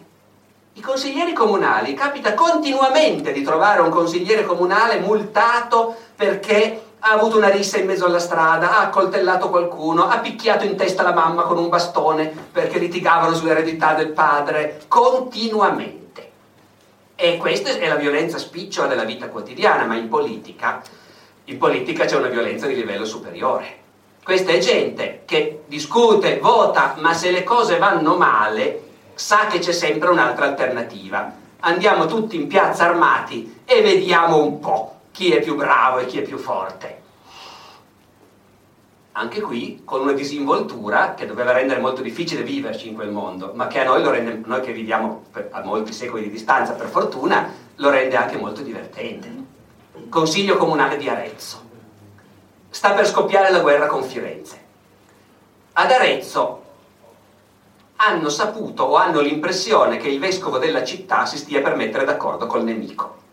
I consiglieri comunali, capita continuamente di trovare un consigliere comunale multato perché ha avuto una rissa in mezzo alla strada, ha accoltellato qualcuno, ha picchiato in testa la mamma con un bastone perché litigavano sull'eredità del padre, continuamente. E questa è la violenza spicciola della vita quotidiana, ma in politica, in politica c'è una violenza di livello superiore. Questa è gente che discute, vota, ma se le cose vanno male, sa che c'è sempre un'altra alternativa. Andiamo tutti in piazza armati e vediamo un po' chi è più bravo e chi è più forte. Anche qui con una disinvoltura che doveva rendere molto difficile viverci in quel mondo, ma che a noi, rende, noi che viviamo a molti secoli di distanza, per fortuna, lo rende anche molto divertente. Consiglio comunale di Arezzo. Sta per scoppiare la guerra con Firenze. Ad Arezzo hanno saputo o hanno l'impressione che il vescovo della città si stia per mettere d'accordo col nemico.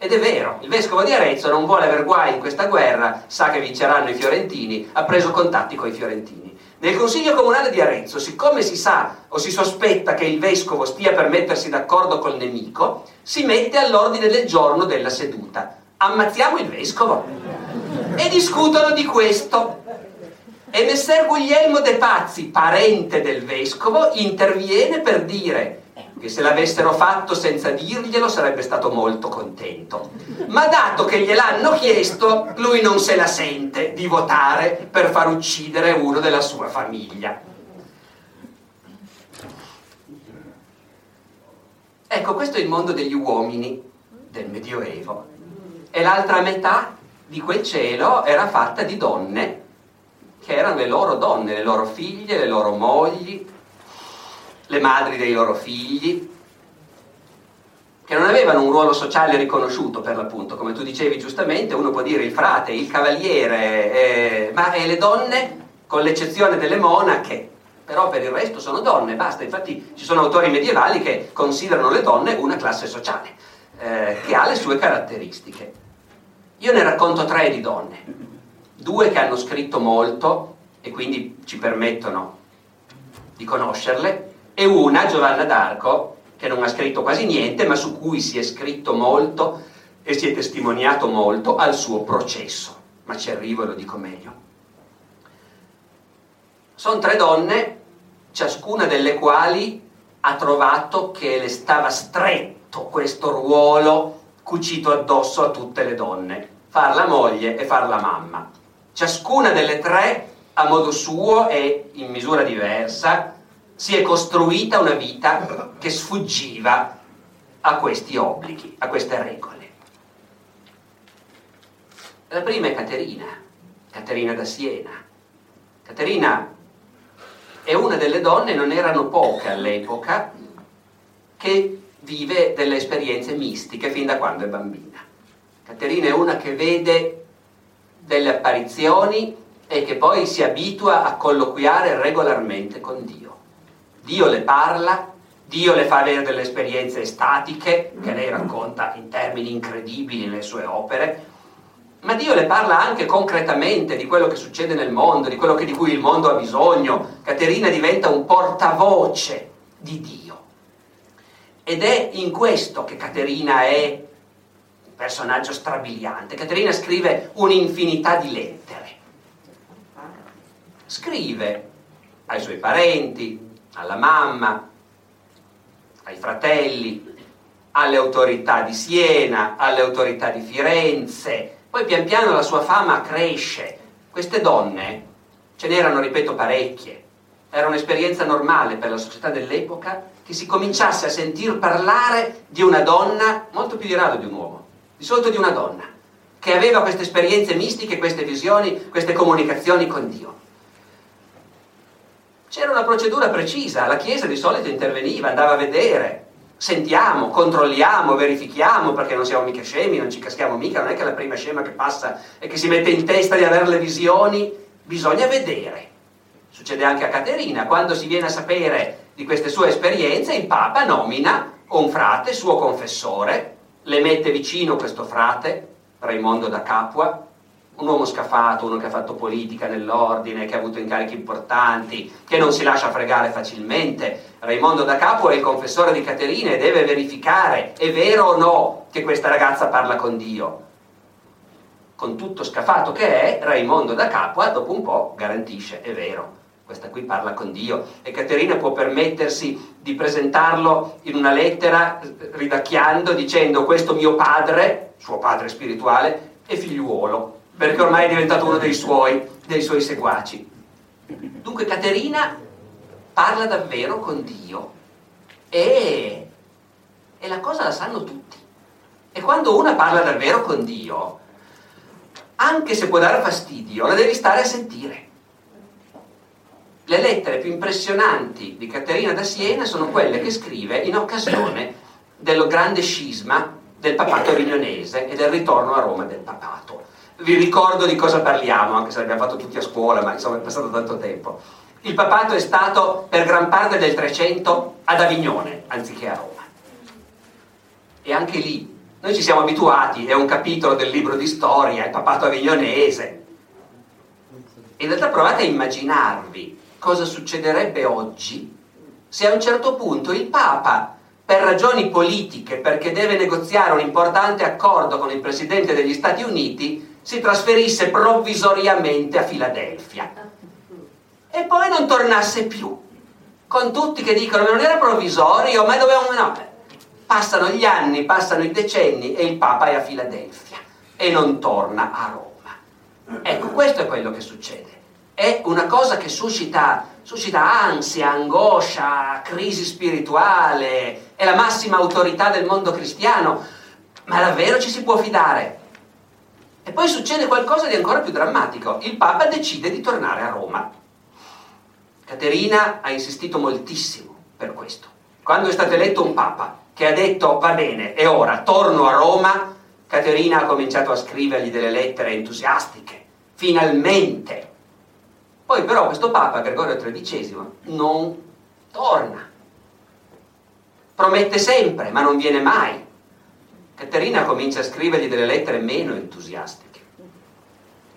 Ed è vero, il vescovo di Arezzo non vuole aver guai in questa guerra, sa che vinceranno i fiorentini, ha preso contatti con i fiorentini. Nel Consiglio Comunale di Arezzo, siccome si sa o si sospetta che il vescovo stia per mettersi d'accordo col nemico, si mette all'ordine del giorno della seduta. Ammazziamo il vescovo. E discutono di questo. E Messer Guglielmo de Pazzi, parente del vescovo, interviene per dire che se l'avessero fatto senza dirglielo sarebbe stato molto contento. Ma dato che gliel'hanno chiesto, lui non se la sente di votare per far uccidere uno della sua famiglia. Ecco, questo è il mondo degli uomini del Medioevo. E l'altra metà di quel cielo era fatta di donne, che erano le loro donne, le loro figlie, le loro mogli, le madri dei loro figli, che non avevano un ruolo sociale riconosciuto per l'appunto, come tu dicevi giustamente, uno può dire il frate, il cavaliere, eh, ma e le donne, con l'eccezione delle monache, però per il resto sono donne, basta, infatti ci sono autori medievali che considerano le donne una classe sociale, eh, che ha le sue caratteristiche. Io ne racconto tre di donne, due che hanno scritto molto e quindi ci permettono di conoscerle, e una, Giovanna d'Arco, che non ha scritto quasi niente, ma su cui si è scritto molto e si è testimoniato molto al suo processo. Ma ci arrivo e lo dico meglio. Sono tre donne, ciascuna delle quali ha trovato che le stava stretto questo ruolo cucito addosso a tutte le donne, far la moglie e far la mamma. Ciascuna delle tre, a modo suo e in misura diversa, si è costruita una vita che sfuggiva a questi obblighi, a queste regole. La prima è Caterina, Caterina da Siena. Caterina e una delle donne, non erano poche all'epoca, che vive delle esperienze mistiche fin da quando è bambina. Caterina è una che vede delle apparizioni e che poi si abitua a colloquiare regolarmente con Dio. Dio le parla, Dio le fa avere delle esperienze estatiche che lei racconta in termini incredibili nelle sue opere, ma Dio le parla anche concretamente di quello che succede nel mondo, di quello che, di cui il mondo ha bisogno. Caterina diventa un portavoce di Dio. Ed è in questo che Caterina è un personaggio strabiliante. Caterina scrive un'infinità di lettere. Scrive ai suoi parenti, alla mamma, ai fratelli, alle autorità di Siena, alle autorità di Firenze. Poi pian piano la sua fama cresce. Queste donne, ce n'erano, ripeto, parecchie. Era un'esperienza normale per la società dell'epoca che si cominciasse a sentir parlare di una donna, molto più di rado di un uomo, di solito di una donna, che aveva queste esperienze mistiche, queste visioni, queste comunicazioni con Dio. C'era una procedura precisa, la Chiesa di solito interveniva, andava a vedere, sentiamo, controlliamo, verifichiamo, perché non siamo mica scemi, non ci caschiamo mica, non è che la prima scema che passa e che si mette in testa di avere le visioni, bisogna vedere. Succede anche a Caterina, quando si viene a sapere di queste sue esperienze, il Papa nomina un frate, suo confessore, le mette vicino questo frate, Raimondo da Capua, un uomo scafato, uno che ha fatto politica nell'ordine, che ha avuto incarichi importanti, che non si lascia fregare facilmente. Raimondo da Capo è il confessore di Caterina e deve verificare, è vero o no che questa ragazza parla con Dio. Con tutto scafato che è, Raimondo da Capua dopo un po' garantisce, è vero, questa qui parla con Dio e Caterina può permettersi di presentarlo in una lettera ridacchiando dicendo questo mio padre, suo padre spirituale, è figliuolo perché ormai è diventato uno dei suoi, dei suoi seguaci. Dunque Caterina parla davvero con Dio e, e la cosa la sanno tutti. E quando una parla davvero con Dio, anche se può dare fastidio, la devi stare a sentire. Le lettere più impressionanti di Caterina da Siena sono quelle che scrive in occasione del grande scisma del papato avignonese e del ritorno a Roma del papato vi ricordo di cosa parliamo, anche se l'abbiamo fatto tutti a scuola, ma insomma è passato tanto tempo. Il papato è stato per gran parte del 300 ad Avignone, anziché a Roma. E anche lì noi ci siamo abituati, è un capitolo del libro di storia, il papato avignonese. In realtà provate a immaginarvi cosa succederebbe oggi se a un certo punto il Papa, per ragioni politiche, perché deve negoziare un importante accordo con il Presidente degli Stati Uniti, si trasferisse provvisoriamente a Filadelfia e poi non tornasse più, con tutti che dicono ma non era provvisorio, ma dovevamo... No, passano gli anni, passano i decenni e il Papa è a Filadelfia e non torna a Roma. Ecco, questo è quello che succede. È una cosa che suscita, suscita ansia, angoscia, crisi spirituale, è la massima autorità del mondo cristiano, ma davvero ci si può fidare? E poi succede qualcosa di ancora più drammatico. Il Papa decide di tornare a Roma. Caterina ha insistito moltissimo per questo. Quando è stato eletto un Papa che ha detto va bene, è ora, torno a Roma, Caterina ha cominciato a scrivergli delle lettere entusiastiche. Finalmente! Poi però questo Papa, Gregorio XIII, non torna. Promette sempre, ma non viene mai. Caterina comincia a scrivergli delle lettere meno entusiastiche.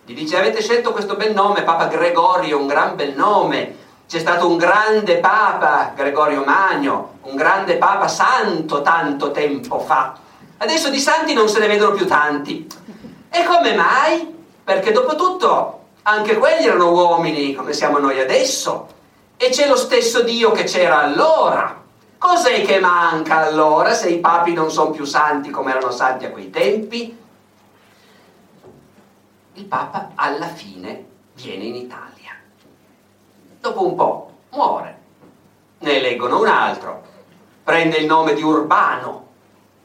Gli dice avete scelto questo bel nome, Papa Gregorio, un gran bel nome. C'è stato un grande Papa, Gregorio Magno, un grande Papa santo tanto tempo fa. Adesso di santi non se ne vedono più tanti. E come mai? Perché dopo tutto anche quelli erano uomini come siamo noi adesso. E c'è lo stesso Dio che c'era allora. Cos'è che manca allora se i papi non sono più santi come erano santi a quei tempi? Il papa alla fine viene in Italia. Dopo un po' muore. Ne eleggono un altro. Prende il nome di Urbano.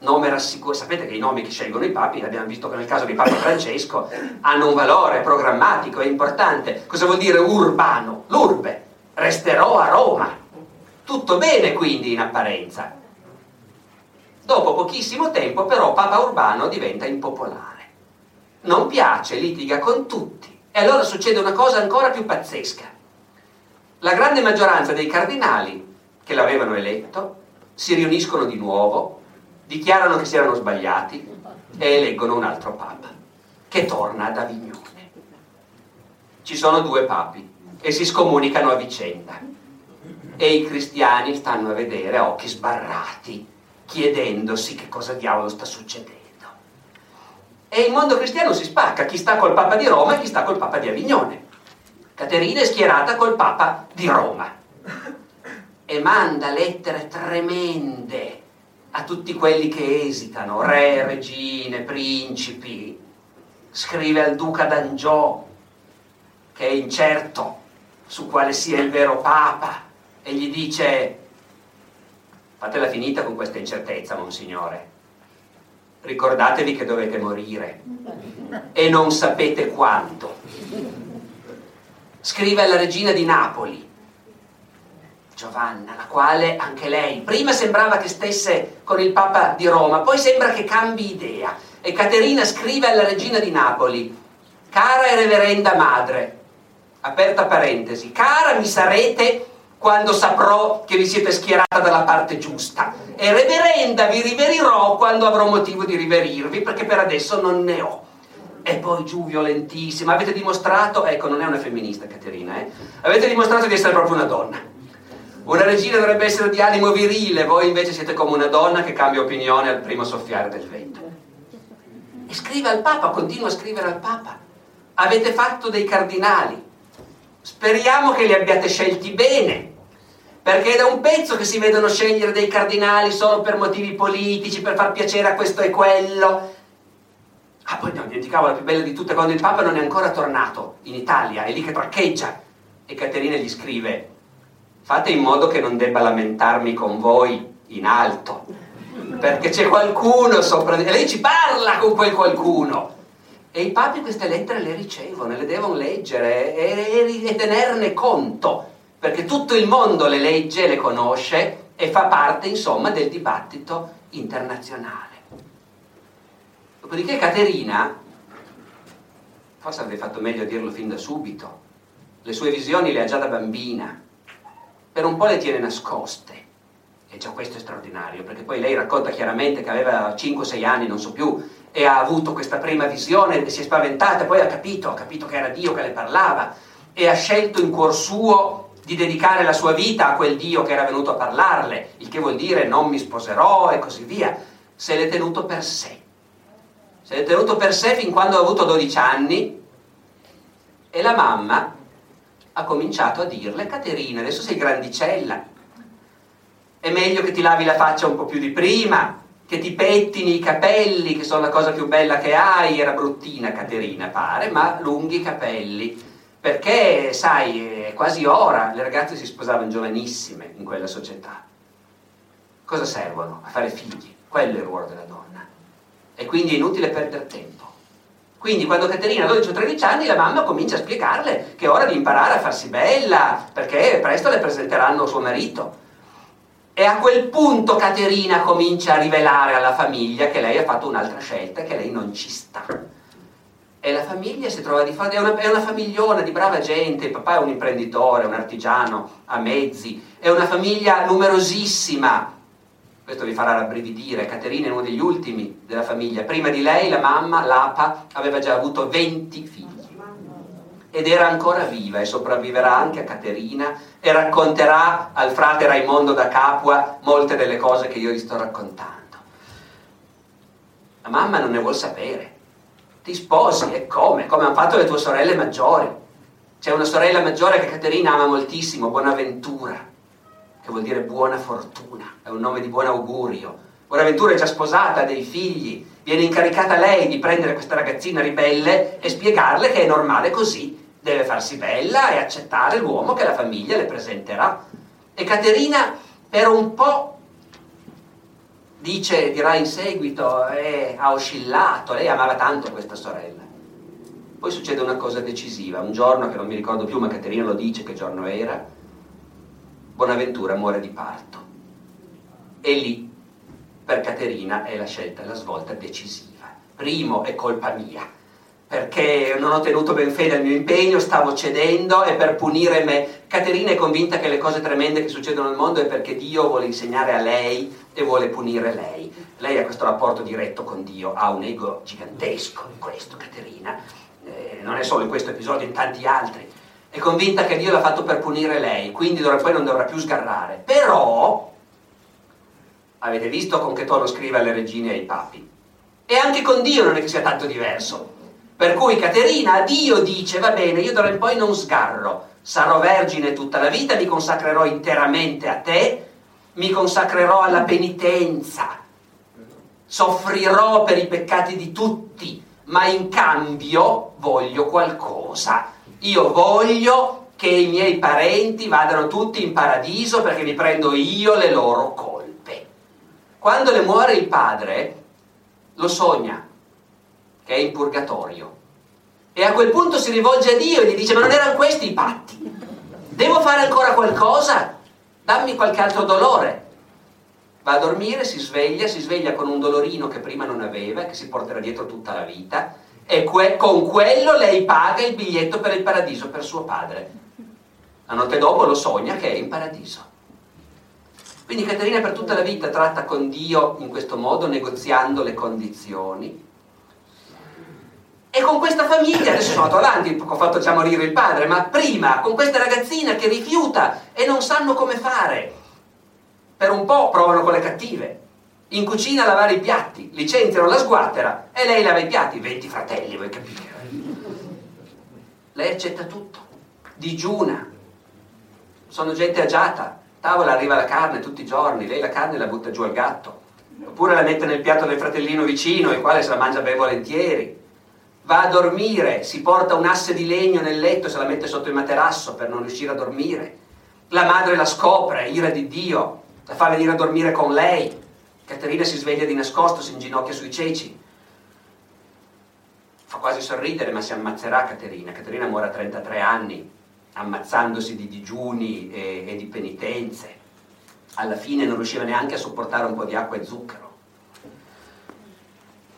Nome rassicurante. Sapete che i nomi che scelgono i papi, abbiamo visto che nel caso di Papa Francesco, hanno un valore programmatico e importante. Cosa vuol dire urbano? L'urbe resterò a Roma. Tutto bene quindi in apparenza. Dopo pochissimo tempo però Papa Urbano diventa impopolare. Non piace, litiga con tutti. E allora succede una cosa ancora più pazzesca. La grande maggioranza dei cardinali che l'avevano eletto si riuniscono di nuovo, dichiarano che si erano sbagliati e eleggono un altro papa, che torna ad Avignone. Ci sono due papi e si scomunicano a vicenda. E i cristiani stanno a vedere a occhi sbarrati, chiedendosi che cosa diavolo sta succedendo. E il mondo cristiano si spacca, chi sta col Papa di Roma e chi sta col Papa di Avignone. Caterina è schierata col Papa di Roma e manda lettere tremende a tutti quelli che esitano, re, regine, principi. Scrive al duca d'Angiò, che è incerto su quale sia il vero papa, e gli dice, fatela finita con questa incertezza, monsignore. Ricordatevi che dovete morire e non sapete quando. Scrive alla regina di Napoli, Giovanna, la quale anche lei prima sembrava che stesse con il Papa di Roma, poi sembra che cambi idea. E Caterina scrive alla regina di Napoli, cara e reverenda madre, aperta parentesi, cara mi sarete quando saprò che vi siete schierata dalla parte giusta e reverenda vi riverirò quando avrò motivo di riverirvi perché per adesso non ne ho. E poi giù violentissima, avete dimostrato, ecco non è una femminista Caterina, eh? avete dimostrato di essere proprio una donna una regina dovrebbe essere di animo virile, voi invece siete come una donna che cambia opinione al primo soffiare del vento. E scrive al Papa, continua a scrivere al Papa. Avete fatto dei cardinali. Speriamo che li abbiate scelti bene, perché è da un pezzo che si vedono scegliere dei cardinali solo per motivi politici, per far piacere a questo e quello. Ah, poi no, dimenticavo la più bella di tutte, quando il Papa non è ancora tornato in Italia, è lì che traccheggia. E Caterina gli scrive, fate in modo che non debba lamentarmi con voi in alto, perché c'è qualcuno sopra di e lei ci parla con quel qualcuno. E i papi queste lettere le ricevono, le devono leggere e, e, e tenerne conto, perché tutto il mondo le legge, le conosce e fa parte, insomma, del dibattito internazionale. Dopodiché Caterina, forse avrei fatto meglio a dirlo fin da subito, le sue visioni le ha già da bambina, per un po' le tiene nascoste. E già questo è straordinario, perché poi lei racconta chiaramente che aveva 5-6 anni, non so più, e ha avuto questa prima visione, si è spaventata, poi ha capito, ha capito che era Dio che le parlava, e ha scelto in cuor suo di dedicare la sua vita a quel Dio che era venuto a parlarle, il che vuol dire non mi sposerò e così via. Se l'è tenuto per sé. Se l'è tenuto per sé fin quando ha avuto 12 anni e la mamma ha cominciato a dirle, Caterina, adesso sei grandicella, è meglio che ti lavi la faccia un po' più di prima, che ti pettini i capelli, che sono la cosa più bella che hai, era bruttina Caterina, pare, ma lunghi capelli, perché, sai, è quasi ora, le ragazze si sposavano giovanissime in quella società. Cosa servono? A fare figli, quello è il ruolo della donna. E quindi è inutile perdere tempo. Quindi quando Caterina ha 12 o 13 anni la mamma comincia a spiegarle che è ora di imparare a farsi bella, perché presto le presenteranno suo marito. E a quel punto Caterina comincia a rivelare alla famiglia che lei ha fatto un'altra scelta, che lei non ci sta. E la famiglia si trova di fronte, è una, è una famigliona di brava gente, il papà è un imprenditore, un artigiano, ha mezzi, è una famiglia numerosissima, questo vi farà rabbrividire, Caterina è uno degli ultimi della famiglia, prima di lei la mamma, l'Apa, aveva già avuto 20 figli ed era ancora viva e sopravviverà anche a Caterina e racconterà al frate Raimondo da Capua molte delle cose che io vi sto raccontando. La mamma non ne vuol sapere, ti sposi e come? Come hanno fatto le tue sorelle maggiori. C'è una sorella maggiore che Caterina ama moltissimo, Buonaventura che vuol dire buona fortuna, è un nome di buon augurio. Bonaventura è già sposata, ha dei figli, viene incaricata lei di prendere questa ragazzina ribelle e spiegarle che è normale così, deve farsi bella e accettare l'uomo che la famiglia le presenterà. E Caterina per un po' dice, dirà in seguito, eh, ha oscillato, lei amava tanto questa sorella. Poi succede una cosa decisiva, un giorno che non mi ricordo più, ma Caterina lo dice che giorno era, Bonaventura muore di parto. E lì, per Caterina, è la scelta, la svolta decisiva. Primo, è colpa mia, perché non ho tenuto ben fede al mio impegno, stavo cedendo e per punire me. Caterina è convinta che le cose tremende che succedono nel mondo è perché Dio vuole insegnare a lei e vuole punire lei. Lei ha questo rapporto diretto con Dio, ha un ego gigantesco in questo, Caterina. Eh, non è solo in questo episodio, in tanti altri è convinta che Dio l'ha fatto per punire lei, quindi poi non dovrà più sgarrare. Però, avete visto con che tono scrive alle regine e ai papi. E anche con Dio non è che sia tanto diverso. Per cui Caterina a Dio dice, va bene, io d'ora in poi non sgarro, sarò vergine tutta la vita, mi consacrerò interamente a te, mi consacrerò alla penitenza, soffrirò per i peccati di tutti, ma in cambio voglio qualcosa. Io voglio che i miei parenti vadano tutti in paradiso perché mi prendo io le loro colpe. Quando le muore il padre, lo sogna, che è in purgatorio. E a quel punto si rivolge a Dio e gli dice, ma non erano questi i patti? Devo fare ancora qualcosa? Dammi qualche altro dolore. Va a dormire, si sveglia, si sveglia con un dolorino che prima non aveva, che si porterà dietro tutta la vita e que- con quello lei paga il biglietto per il paradiso per suo padre. La notte dopo lo sogna che è in paradiso. Quindi Caterina per tutta la vita tratta con Dio in questo modo, negoziando le condizioni. E con questa famiglia, adesso sono andato avanti, ho fatto già morire il padre, ma prima con questa ragazzina che rifiuta e non sanno come fare. Per un po' provano con le cattive, in cucina lavare i piatti, licenziano la sguattera e lei lava i piatti, 20 fratelli, vuoi capire? Lei accetta tutto, digiuna, sono gente agiata, tavola arriva la carne tutti i giorni, lei la carne la butta giù al gatto, oppure la mette nel piatto del fratellino vicino, il quale se la mangia ben volentieri. Va a dormire, si porta un asse di legno nel letto e se la mette sotto il materasso per non riuscire a dormire. La madre la scopre, ira di Dio, la fa venire a dormire con lei, Caterina si sveglia di nascosto, si inginocchia sui ceci. Fa quasi sorridere, ma si ammazzerà Caterina. Caterina muore a 33 anni, ammazzandosi di digiuni e, e di penitenze. Alla fine non riusciva neanche a sopportare un po' di acqua e zucchero.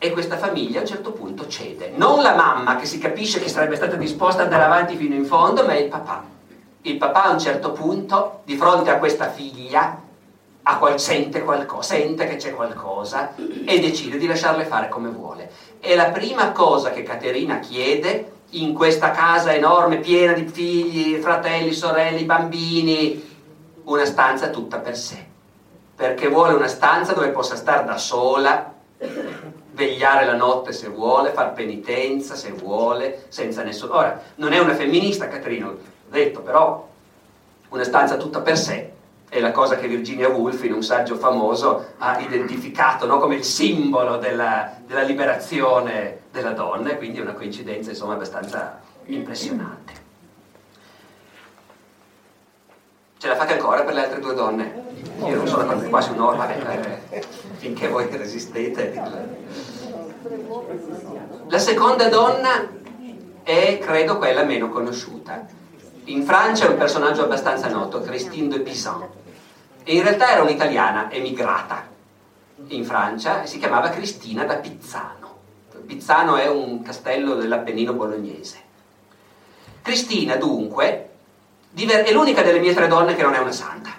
E questa famiglia a un certo punto cede. Non la mamma, che si capisce che sarebbe stata disposta ad andare avanti fino in fondo, ma il papà. Il papà a un certo punto, di fronte a questa figlia, qual- sente qualcosa, sente che c'è qualcosa e decide di lasciarle fare come vuole. E la prima cosa che Caterina chiede in questa casa enorme, piena di figli, fratelli, sorelle, bambini, una stanza tutta per sé. Perché vuole una stanza dove possa stare da sola, vegliare la notte se vuole, far penitenza se vuole, senza nessuno. Ora, non è una femminista, Caterina, ho detto, però una stanza tutta per sé è la cosa che Virginia Woolf in un saggio famoso ha identificato no? come il simbolo della, della, liberazione della donna, e quindi è una coincidenza insomma abbastanza impressionante. Ce la fate ancora per le altre due donne? Io non sono quasi un'ora, vabbè, eh, finché voi resistete. La seconda donna è, credo, quella meno conosciuta. In Francia è un personaggio abbastanza noto, Christine de Pizan e in realtà era un'italiana emigrata in Francia e si chiamava Cristina da Pizzano. Pizzano è un castello dell'Appennino bolognese. Cristina dunque è l'unica delle mie tre donne che non è una santa.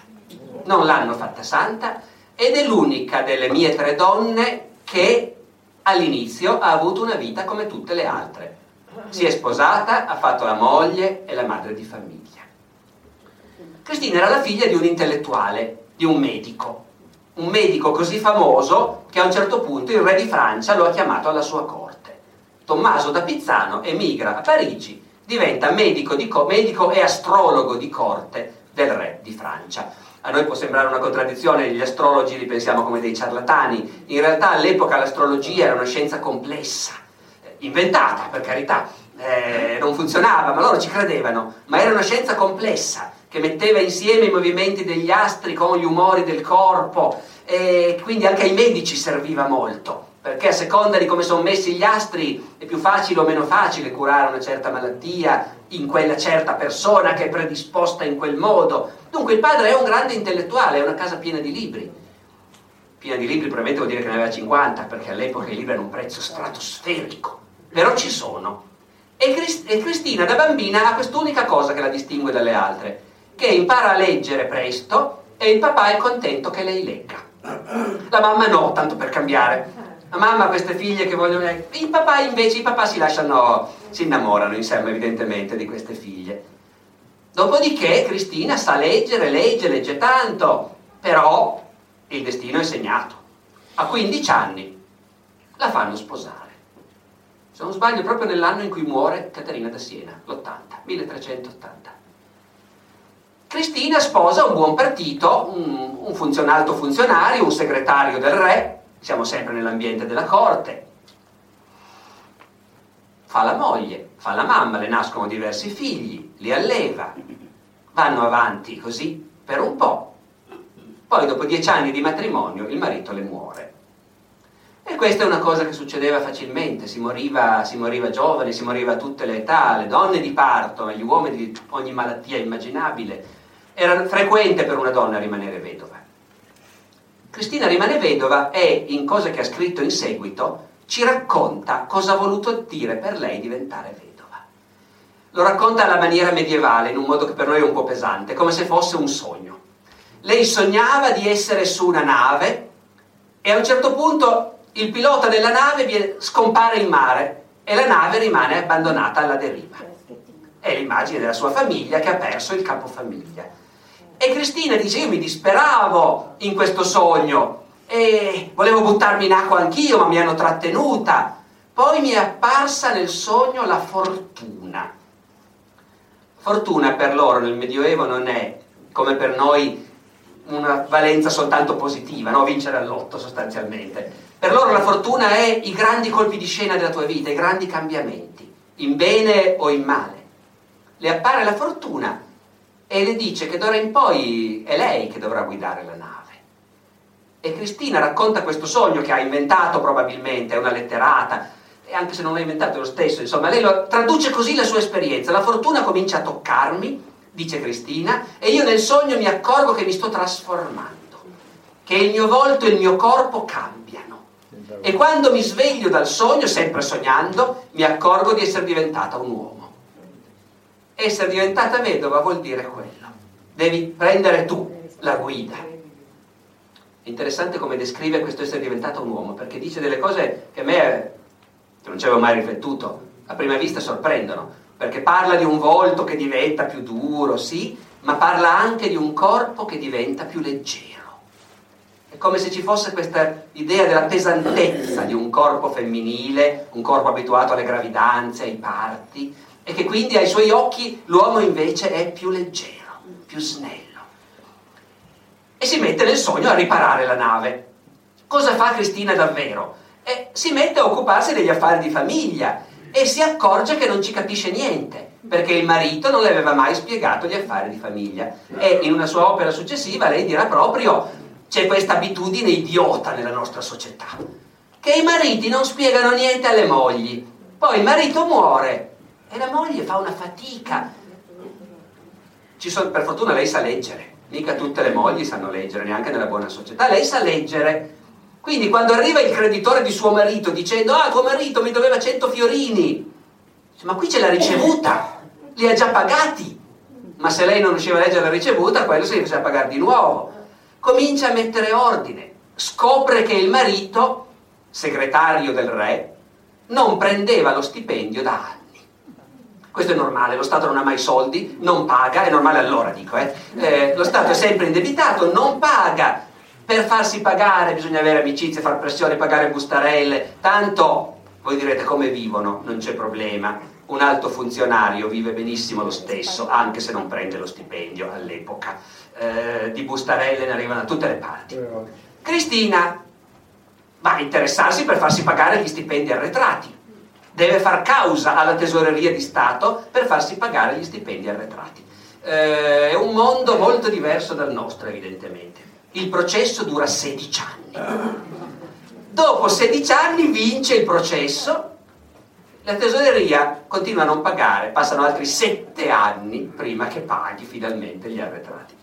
Non l'hanno fatta santa ed è l'unica delle mie tre donne che all'inizio ha avuto una vita come tutte le altre. Si è sposata, ha fatto la moglie e la madre di famiglia. Cristina era la figlia di un intellettuale, di un medico, un medico così famoso che a un certo punto il re di Francia lo ha chiamato alla sua corte. Tommaso da Pizzano emigra a Parigi, diventa medico, co- medico e astrologo di corte del re di Francia. A noi può sembrare una contraddizione, gli astrologi li pensiamo come dei ciarlatani, in realtà all'epoca l'astrologia era una scienza complessa, eh, inventata per carità, eh, non funzionava, ma loro ci credevano, ma era una scienza complessa che metteva insieme i movimenti degli astri con gli umori del corpo e quindi anche ai medici serviva molto, perché a seconda di come sono messi gli astri è più facile o meno facile curare una certa malattia, in quella certa persona che è predisposta in quel modo. Dunque il padre è un grande intellettuale, è una casa piena di libri. Piena di libri probabilmente vuol dire che ne aveva 50, perché all'epoca i libri hanno un prezzo stratosferico. Però ci sono. E, Crist- e Cristina da bambina ha quest'unica cosa che la distingue dalle altre, che impara a leggere presto e il papà è contento che lei legga. La mamma no, tanto per cambiare. La mamma ha queste figlie che vogliono... Il papà invece, i papà si lasciano, si innamorano insieme evidentemente di queste figlie. Dopodiché Cristina sa leggere, legge, legge tanto, però il destino è segnato. A 15 anni la fanno sposare. Se non sbaglio, proprio nell'anno in cui muore Caterina da Siena, l'80, 1380. Cristina sposa un buon partito, un, un funzionario, un segretario del re, siamo sempre nell'ambiente della corte. Fa la moglie, fa la mamma, le nascono diversi figli, li alleva, vanno avanti così per un po'. Poi dopo dieci anni di matrimonio il marito le muore. E questa è una cosa che succedeva facilmente, si moriva, si moriva giovani, si moriva a tutte le età, le donne di parto, gli uomini di ogni malattia immaginabile. Era frequente per una donna rimanere vedova. Cristina rimane vedova e in cose che ha scritto in seguito ci racconta cosa ha voluto dire per lei diventare vedova. Lo racconta alla maniera medievale, in un modo che per noi è un po' pesante, come se fosse un sogno. Lei sognava di essere su una nave e a un certo punto il pilota della nave scompare in mare e la nave rimane abbandonata alla deriva. È l'immagine della sua famiglia che ha perso il capofamiglia. E Cristina dice, io mi disperavo in questo sogno e volevo buttarmi in acqua anch'io, ma mi hanno trattenuta. Poi mi è apparsa nel sogno la fortuna. Fortuna per loro nel Medioevo non è come per noi una valenza soltanto positiva, no? vincere all'otto sostanzialmente. Per loro la fortuna è i grandi colpi di scena della tua vita, i grandi cambiamenti, in bene o in male. Le appare la fortuna e le dice che d'ora in poi è lei che dovrà guidare la nave. E Cristina racconta questo sogno che ha inventato probabilmente, è una letterata, e anche se non l'ha inventato lo stesso, insomma, lei lo, traduce così la sua esperienza. La fortuna comincia a toccarmi, dice Cristina, e io nel sogno mi accorgo che mi sto trasformando, che il mio volto e il mio corpo cambiano. E quando mi sveglio dal sogno, sempre sognando, mi accorgo di essere diventata un uomo. Essere diventata vedova vuol dire quello. Devi prendere tu la guida. È interessante come descrive questo essere diventata un uomo, perché dice delle cose che a me, che non ci avevo mai riflettuto, a prima vista sorprendono, perché parla di un volto che diventa più duro, sì, ma parla anche di un corpo che diventa più leggero. È come se ci fosse questa idea della pesantezza di un corpo femminile, un corpo abituato alle gravidanze, ai parti, e che quindi ai suoi occhi l'uomo invece è più leggero, più snello. E si mette nel sogno a riparare la nave. Cosa fa Cristina davvero? E si mette a occuparsi degli affari di famiglia e si accorge che non ci capisce niente, perché il marito non le aveva mai spiegato gli affari di famiglia. E in una sua opera successiva lei dirà proprio c'è questa abitudine idiota nella nostra società, che i mariti non spiegano niente alle mogli. Poi il marito muore e la moglie fa una fatica. Sono, per fortuna lei sa leggere, mica tutte le mogli sanno leggere, neanche nella buona società. Lei sa leggere. Quindi quando arriva il creditore di suo marito dicendo ah tuo marito mi doveva 100 fiorini, ma qui c'è la ricevuta, li ha già pagati. Ma se lei non riusciva a leggere la ricevuta, quello si deve pagare di nuovo. Comincia a mettere ordine, scopre che il marito, segretario del re, non prendeva lo stipendio da anni. Questo è normale, lo Stato non ha mai soldi, non paga, è normale allora dico, eh. Eh, lo Stato è sempre indebitato, non paga. Per farsi pagare bisogna avere amicizie, far pressione, pagare bustarelle, tanto voi direte come vivono, non c'è problema. Un alto funzionario vive benissimo lo stesso, anche se non prende lo stipendio all'epoca. Eh, di bustarelle ne arrivano da tutte le parti. Cristina va a interessarsi per farsi pagare gli stipendi arretrati deve far causa alla tesoreria di Stato per farsi pagare gli stipendi arretrati. Eh, è un mondo molto diverso dal nostro, evidentemente. Il processo dura 16 anni. Dopo 16 anni vince il processo, La tesoreria continua a non pagare, passano altri sette anni prima che paghi finalmente gli arretrati.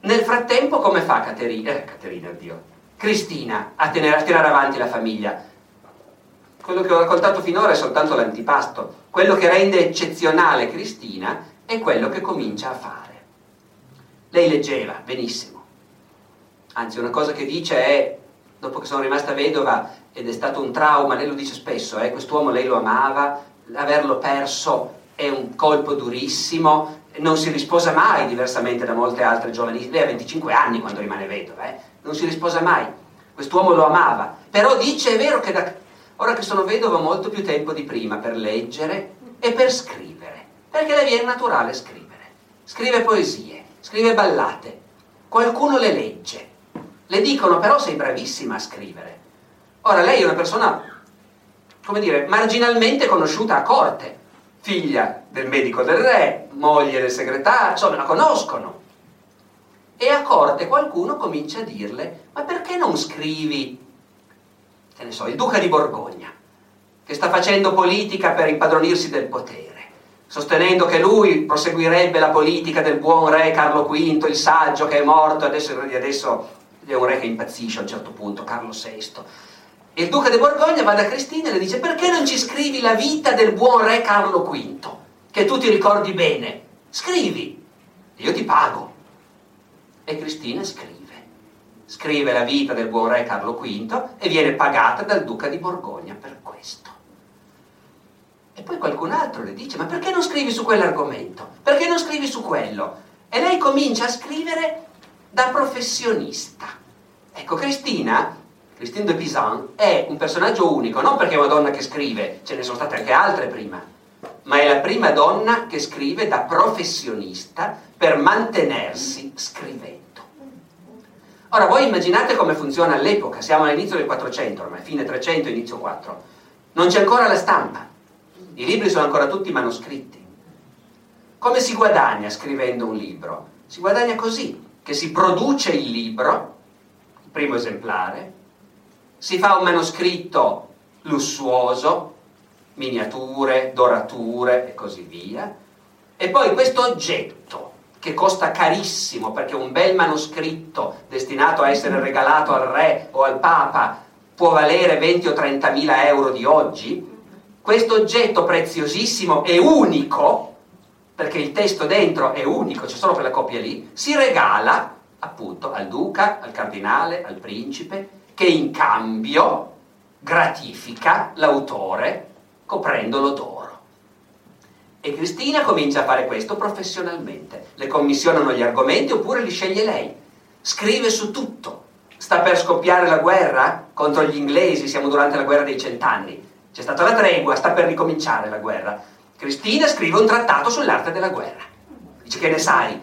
Nel frattempo come fa Caterina, eh, Caterina, Dio, Cristina a, tenere, a tirare avanti la famiglia? Quello che ho raccontato finora è soltanto l'antipasto. Quello che rende eccezionale Cristina è quello che comincia a fare. Lei leggeva benissimo. Anzi, una cosa che dice è, dopo che sono rimasta vedova, ed è stato un trauma, lei lo dice spesso, eh, quest'uomo lei lo amava, averlo perso è un colpo durissimo, non si risposa mai, diversamente da molte altre giovani, lei ha 25 anni quando rimane vedova, eh, non si risposa mai, quest'uomo lo amava, però dice, è vero che da, ora che sono vedova ho molto più tempo di prima per leggere e per scrivere, perché le viene naturale scrivere, scrive poesie, scrive ballate, qualcuno le legge, le dicono però sei bravissima a scrivere. Ora lei è una persona, come dire, marginalmente conosciuta a corte, figlia del medico del re, moglie del segretario, insomma la conoscono. E a corte qualcuno comincia a dirle, ma perché non scrivi, che ne so, il duca di Borgogna, che sta facendo politica per impadronirsi del potere? sostenendo che lui proseguirebbe la politica del buon re Carlo V, il saggio che è morto, adesso, adesso è un re che impazzisce a un certo punto, Carlo VI. E il duca di Borgogna va da Cristina e le dice perché non ci scrivi la vita del buon re Carlo V, che tu ti ricordi bene? Scrivi, io ti pago. E Cristina scrive, scrive la vita del buon re Carlo V e viene pagata dal duca di Borgogna per questo. E poi qualcun altro le dice, ma perché non scrivi su quell'argomento? Perché non scrivi su quello? E lei comincia a scrivere da professionista. Ecco, Cristina, Christine de Pisan, è un personaggio unico, non perché è una donna che scrive, ce ne sono state anche altre prima, ma è la prima donna che scrive da professionista per mantenersi scrivendo. Ora, voi immaginate come funziona all'epoca, siamo all'inizio del 400, ormai fine 300, inizio 4. Non c'è ancora la stampa i libri sono ancora tutti manoscritti. Come si guadagna scrivendo un libro? Si guadagna così, che si produce il libro, il primo esemplare, si fa un manoscritto lussuoso, miniature, dorature e così via, e poi questo oggetto che costa carissimo perché un bel manoscritto destinato a essere regalato al re o al papa può valere 20 o 30 mila euro di oggi, questo oggetto preziosissimo e unico, perché il testo dentro è unico, c'è solo quella coppia lì, si regala appunto al duca, al cardinale, al principe, che in cambio gratifica l'autore coprendolo d'oro. E Cristina comincia a fare questo professionalmente. Le commissionano gli argomenti oppure li sceglie lei. Scrive su tutto. Sta per scoppiare la guerra contro gli inglesi, siamo durante la guerra dei cent'anni c'è stata la tregua, sta per ricominciare la guerra. Cristina scrive un trattato sull'arte della guerra. Dice che ne sai?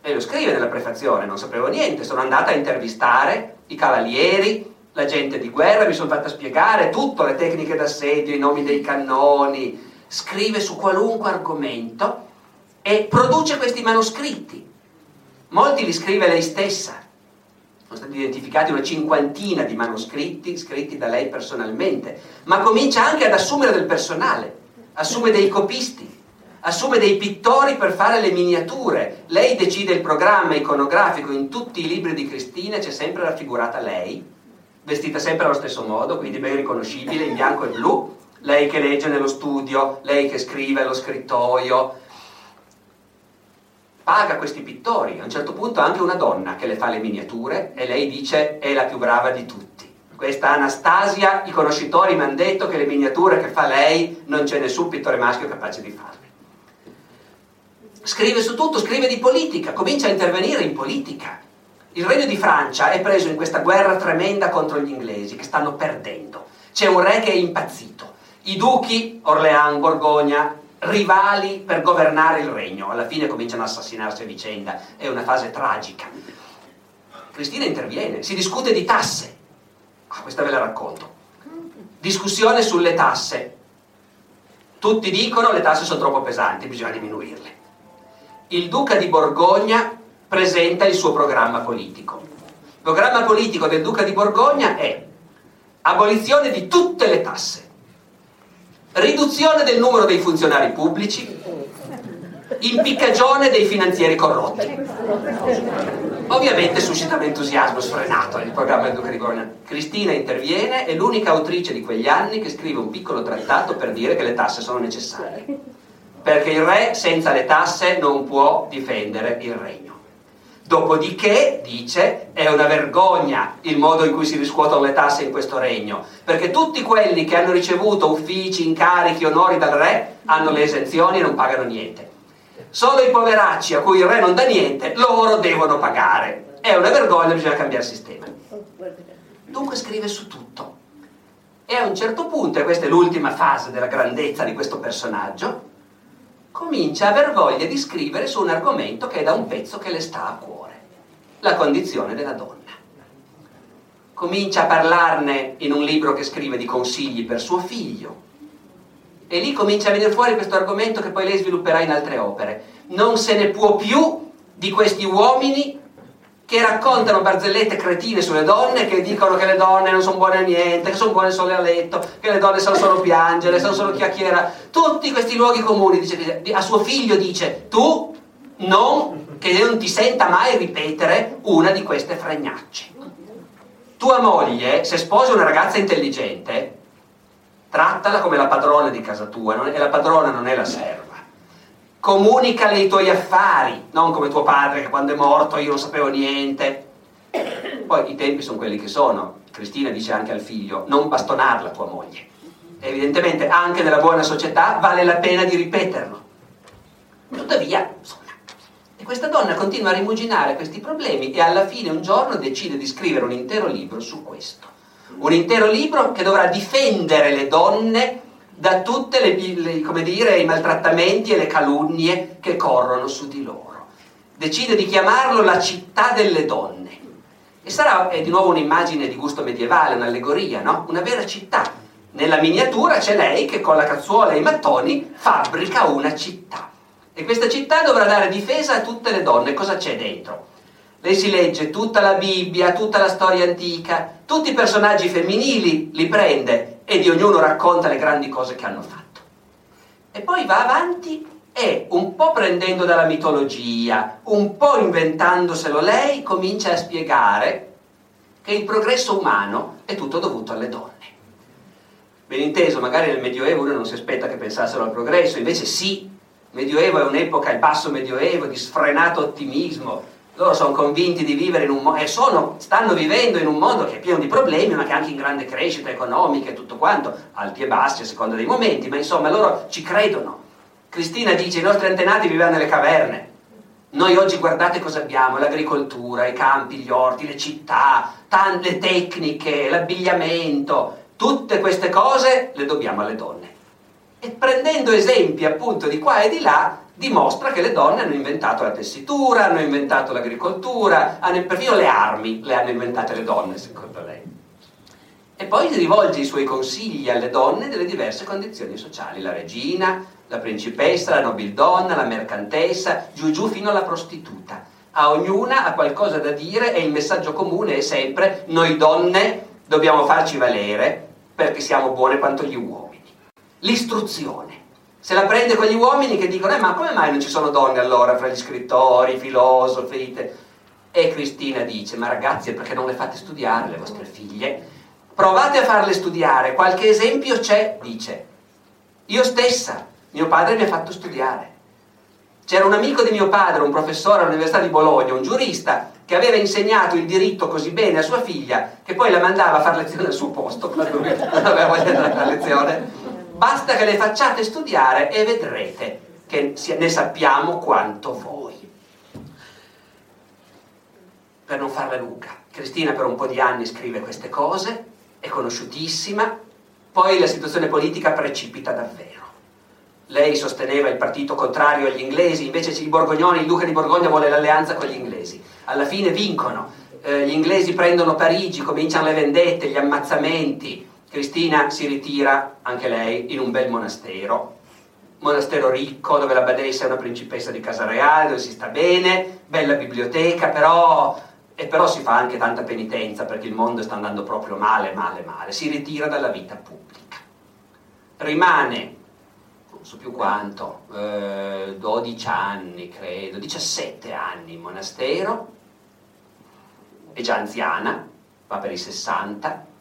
E lo scrive nella prefazione, non sapevo niente, sono andata a intervistare i cavalieri, la gente di guerra, mi sono fatta spiegare tutto, le tecniche d'assedio, i nomi dei cannoni, scrive su qualunque argomento e produce questi manoscritti. Molti li scrive lei stessa, sono stati identificati una cinquantina di manoscritti scritti da lei personalmente, ma comincia anche ad assumere del personale, assume dei copisti, assume dei pittori per fare le miniature. Lei decide il programma iconografico, in tutti i libri di Cristina c'è sempre raffigurata lei, vestita sempre allo stesso modo, quindi ben riconoscibile in bianco e blu, lei che legge nello studio, lei che scrive allo scrittoio, paga questi pittori, a un certo punto anche una donna che le fa le miniature e lei dice è la più brava di tutti. Questa Anastasia, i conoscitori mi hanno detto che le miniature che fa lei non c'è nessun pittore maschio capace di farle. Scrive su tutto, scrive di politica, comincia a intervenire in politica. Il regno di Francia è preso in questa guerra tremenda contro gli inglesi che stanno perdendo. C'è un re che è impazzito. I duchi, Orléans, Borgogna, rivali per governare il regno. Alla fine cominciano a assassinarsi a vicenda, è una fase tragica. Cristina interviene, si discute di tasse. Ah, questa ve la racconto. Discussione sulle tasse. Tutti dicono che le tasse sono troppo pesanti, bisogna diminuirle. Il duca di Borgogna presenta il suo programma politico. Il programma politico del duca di Borgogna è abolizione di tutte le tasse riduzione del numero dei funzionari pubblici, impiccagione dei finanzieri corrotti. Ovviamente suscita un entusiasmo sfrenato il programma del Duca di Borgogna. Cristina interviene, è l'unica autrice di quegli anni che scrive un piccolo trattato per dire che le tasse sono necessarie. Perché il re senza le tasse non può difendere il regno. Dopodiché, dice, è una vergogna il modo in cui si riscuotono le tasse in questo regno, perché tutti quelli che hanno ricevuto uffici, incarichi, onori dal re hanno le esenzioni e non pagano niente. Solo i poveracci a cui il re non dà niente, loro devono pagare. È una vergogna, bisogna cambiare sistema. Dunque scrive su tutto. E a un certo punto, e questa è l'ultima fase della grandezza di questo personaggio, comincia a aver voglia di scrivere su un argomento che è da un pezzo che le sta a cuore, la condizione della donna. Comincia a parlarne in un libro che scrive di consigli per suo figlio. E lì comincia a venire fuori questo argomento che poi lei svilupperà in altre opere. Non se ne può più di questi uomini che raccontano barzellette cretine sulle donne, che dicono che le donne non sono buone a niente, che sono buone solo a letto, che le donne sanno solo piangere, sanno solo chiacchiera. Tutti questi luoghi comuni, dice, a suo figlio dice, tu non, che non ti senta mai ripetere una di queste fregnacce. Tua moglie, se sposi una ragazza intelligente, trattala come la padrona di casa tua, e la padrona non è la serva comunicale i tuoi affari, non come tuo padre che quando è morto io non sapevo niente. Poi i tempi sono quelli che sono. Cristina dice anche al figlio, non bastonarla tua moglie. Evidentemente anche nella buona società vale la pena di ripeterlo. Tuttavia, e questa donna continua a rimuginare questi problemi e alla fine un giorno decide di scrivere un intero libro su questo. Un intero libro che dovrà difendere le donne da tutti i maltrattamenti e le calunnie che corrono su di loro. Decide di chiamarlo la città delle donne. E sarà è di nuovo un'immagine di gusto medievale, un'allegoria, no? Una vera città. Nella miniatura c'è lei che con la cazzuola e i mattoni fabbrica una città. E questa città dovrà dare difesa a tutte le donne. Cosa c'è dentro? Lei si legge tutta la Bibbia, tutta la storia antica, tutti i personaggi femminili li prende e di ognuno racconta le grandi cose che hanno fatto. E poi va avanti e un po' prendendo dalla mitologia, un po' inventandoselo lei, comincia a spiegare che il progresso umano è tutto dovuto alle donne. Ben inteso, magari nel Medioevo uno non si aspetta che pensassero al progresso, invece sì, Medioevo è un'epoca, il basso Medioevo, di sfrenato ottimismo, loro sono convinti di vivere in un mondo, e sono, stanno vivendo in un mondo che è pieno di problemi, ma che è anche in grande crescita economica e tutto quanto, alti e bassi a seconda dei momenti, ma insomma loro ci credono. Cristina dice, i nostri antenati vivevano nelle caverne, noi oggi guardate cosa abbiamo, l'agricoltura, i campi, gli orti, le città, tante tecniche, l'abbigliamento, tutte queste cose le dobbiamo alle donne. E prendendo esempi appunto di qua e di là, dimostra che le donne hanno inventato la tessitura, hanno inventato l'agricoltura, hanno, perfino le armi le hanno inventate le donne, secondo lei. E poi rivolge i suoi consigli alle donne delle diverse condizioni sociali, la regina, la principessa, la nobildonna, la mercantessa, giù giù fino alla prostituta. A ognuna ha qualcosa da dire e il messaggio comune è sempre noi donne dobbiamo farci valere perché siamo buone quanto gli uomini. L'istruzione se la prende con gli uomini che dicono, eh, ma come mai non ci sono donne allora fra gli scrittori, i filosofi? E Cristina dice, ma ragazzi, perché non le fate studiare le vostre figlie? Provate a farle studiare, qualche esempio c'è, dice. Io stessa, mio padre mi ha fatto studiare. C'era un amico di mio padre, un professore all'Università di Bologna, un giurista, che aveva insegnato il diritto così bene a sua figlia che poi la mandava a fare lezione al suo posto quando non aveva voglia di andare a lezione Basta che le facciate studiare e vedrete che ne sappiamo quanto voi. Per non farla lunga, Cristina per un po' di anni scrive queste cose, è conosciutissima, poi la situazione politica precipita davvero. Lei sosteneva il partito contrario agli inglesi, invece i borgognoni, il duca di Borgogna vuole l'alleanza con gli inglesi. Alla fine vincono, eh, gli inglesi prendono Parigi, cominciano le vendette, gli ammazzamenti, Cristina si ritira anche lei in un bel monastero, monastero ricco dove la badessa è una principessa di casa reale, dove si sta bene, bella biblioteca, però, e però si fa anche tanta penitenza perché il mondo sta andando proprio male, male, male. Si ritira dalla vita pubblica. rimane, non so più quanto, eh, 12 anni credo, 17 anni in monastero, è già anziana, va per i 60,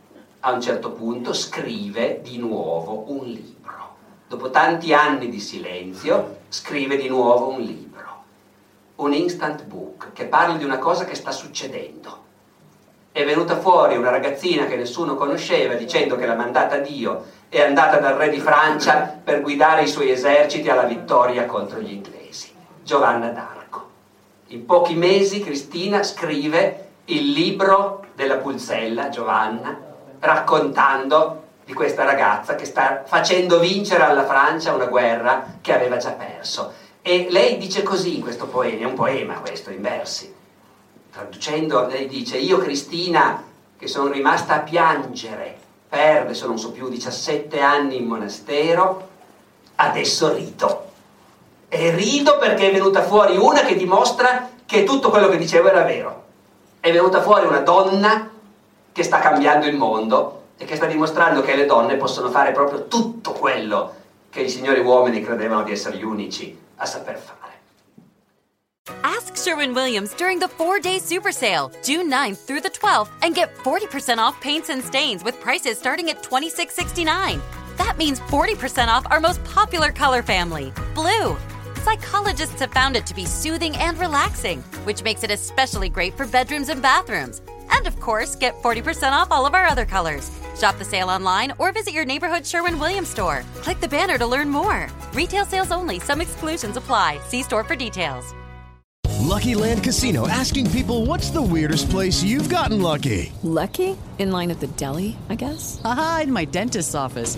a un certo punto scrive di nuovo un libro. Dopo tanti anni di silenzio, scrive di nuovo un libro, un instant book, che parla di una cosa che sta succedendo. È venuta fuori una ragazzina che nessuno conosceva dicendo che l'ha mandata Dio, è andata dal re di Francia per guidare i suoi eserciti alla vittoria contro gli inglesi, Giovanna d'Arco. In pochi mesi Cristina scrive il libro della pulzella, Giovanna, raccontando di questa ragazza che sta facendo vincere alla Francia una guerra che aveva già perso. E lei dice così in questo poema, è un poema questo, in versi. Traducendo, lei dice, io Cristina, che sono rimasta a piangere per, adesso non so più, 17 anni in monastero, adesso rido. E rido perché è venuta fuori una che dimostra che tutto quello che dicevo era vero. È venuta fuori una donna che sta cambiando il mondo e che sta dimostrando che le donne possono fare proprio tutto quello che i signori uomini credevano di essere gli unici a saper fare. Ask Sherwin Williams during the four day super sale, June 9th through the 12th, and get 40% off paints and stains with prices starting at $26.69. That means 40% off our most popular color family, blue. Psychologists have found it to be soothing and relaxing, which makes it especially great for bedrooms and bathrooms. And of course, get 40% off all of our other colors. Shop the sale online or visit your neighborhood Sherwin Williams store. Click the banner to learn more. Retail sales only, some exclusions apply. See store for details. Lucky Land Casino asking people what's the weirdest place you've gotten lucky? Lucky? In line at the deli, I guess? Aha, in my dentist's office.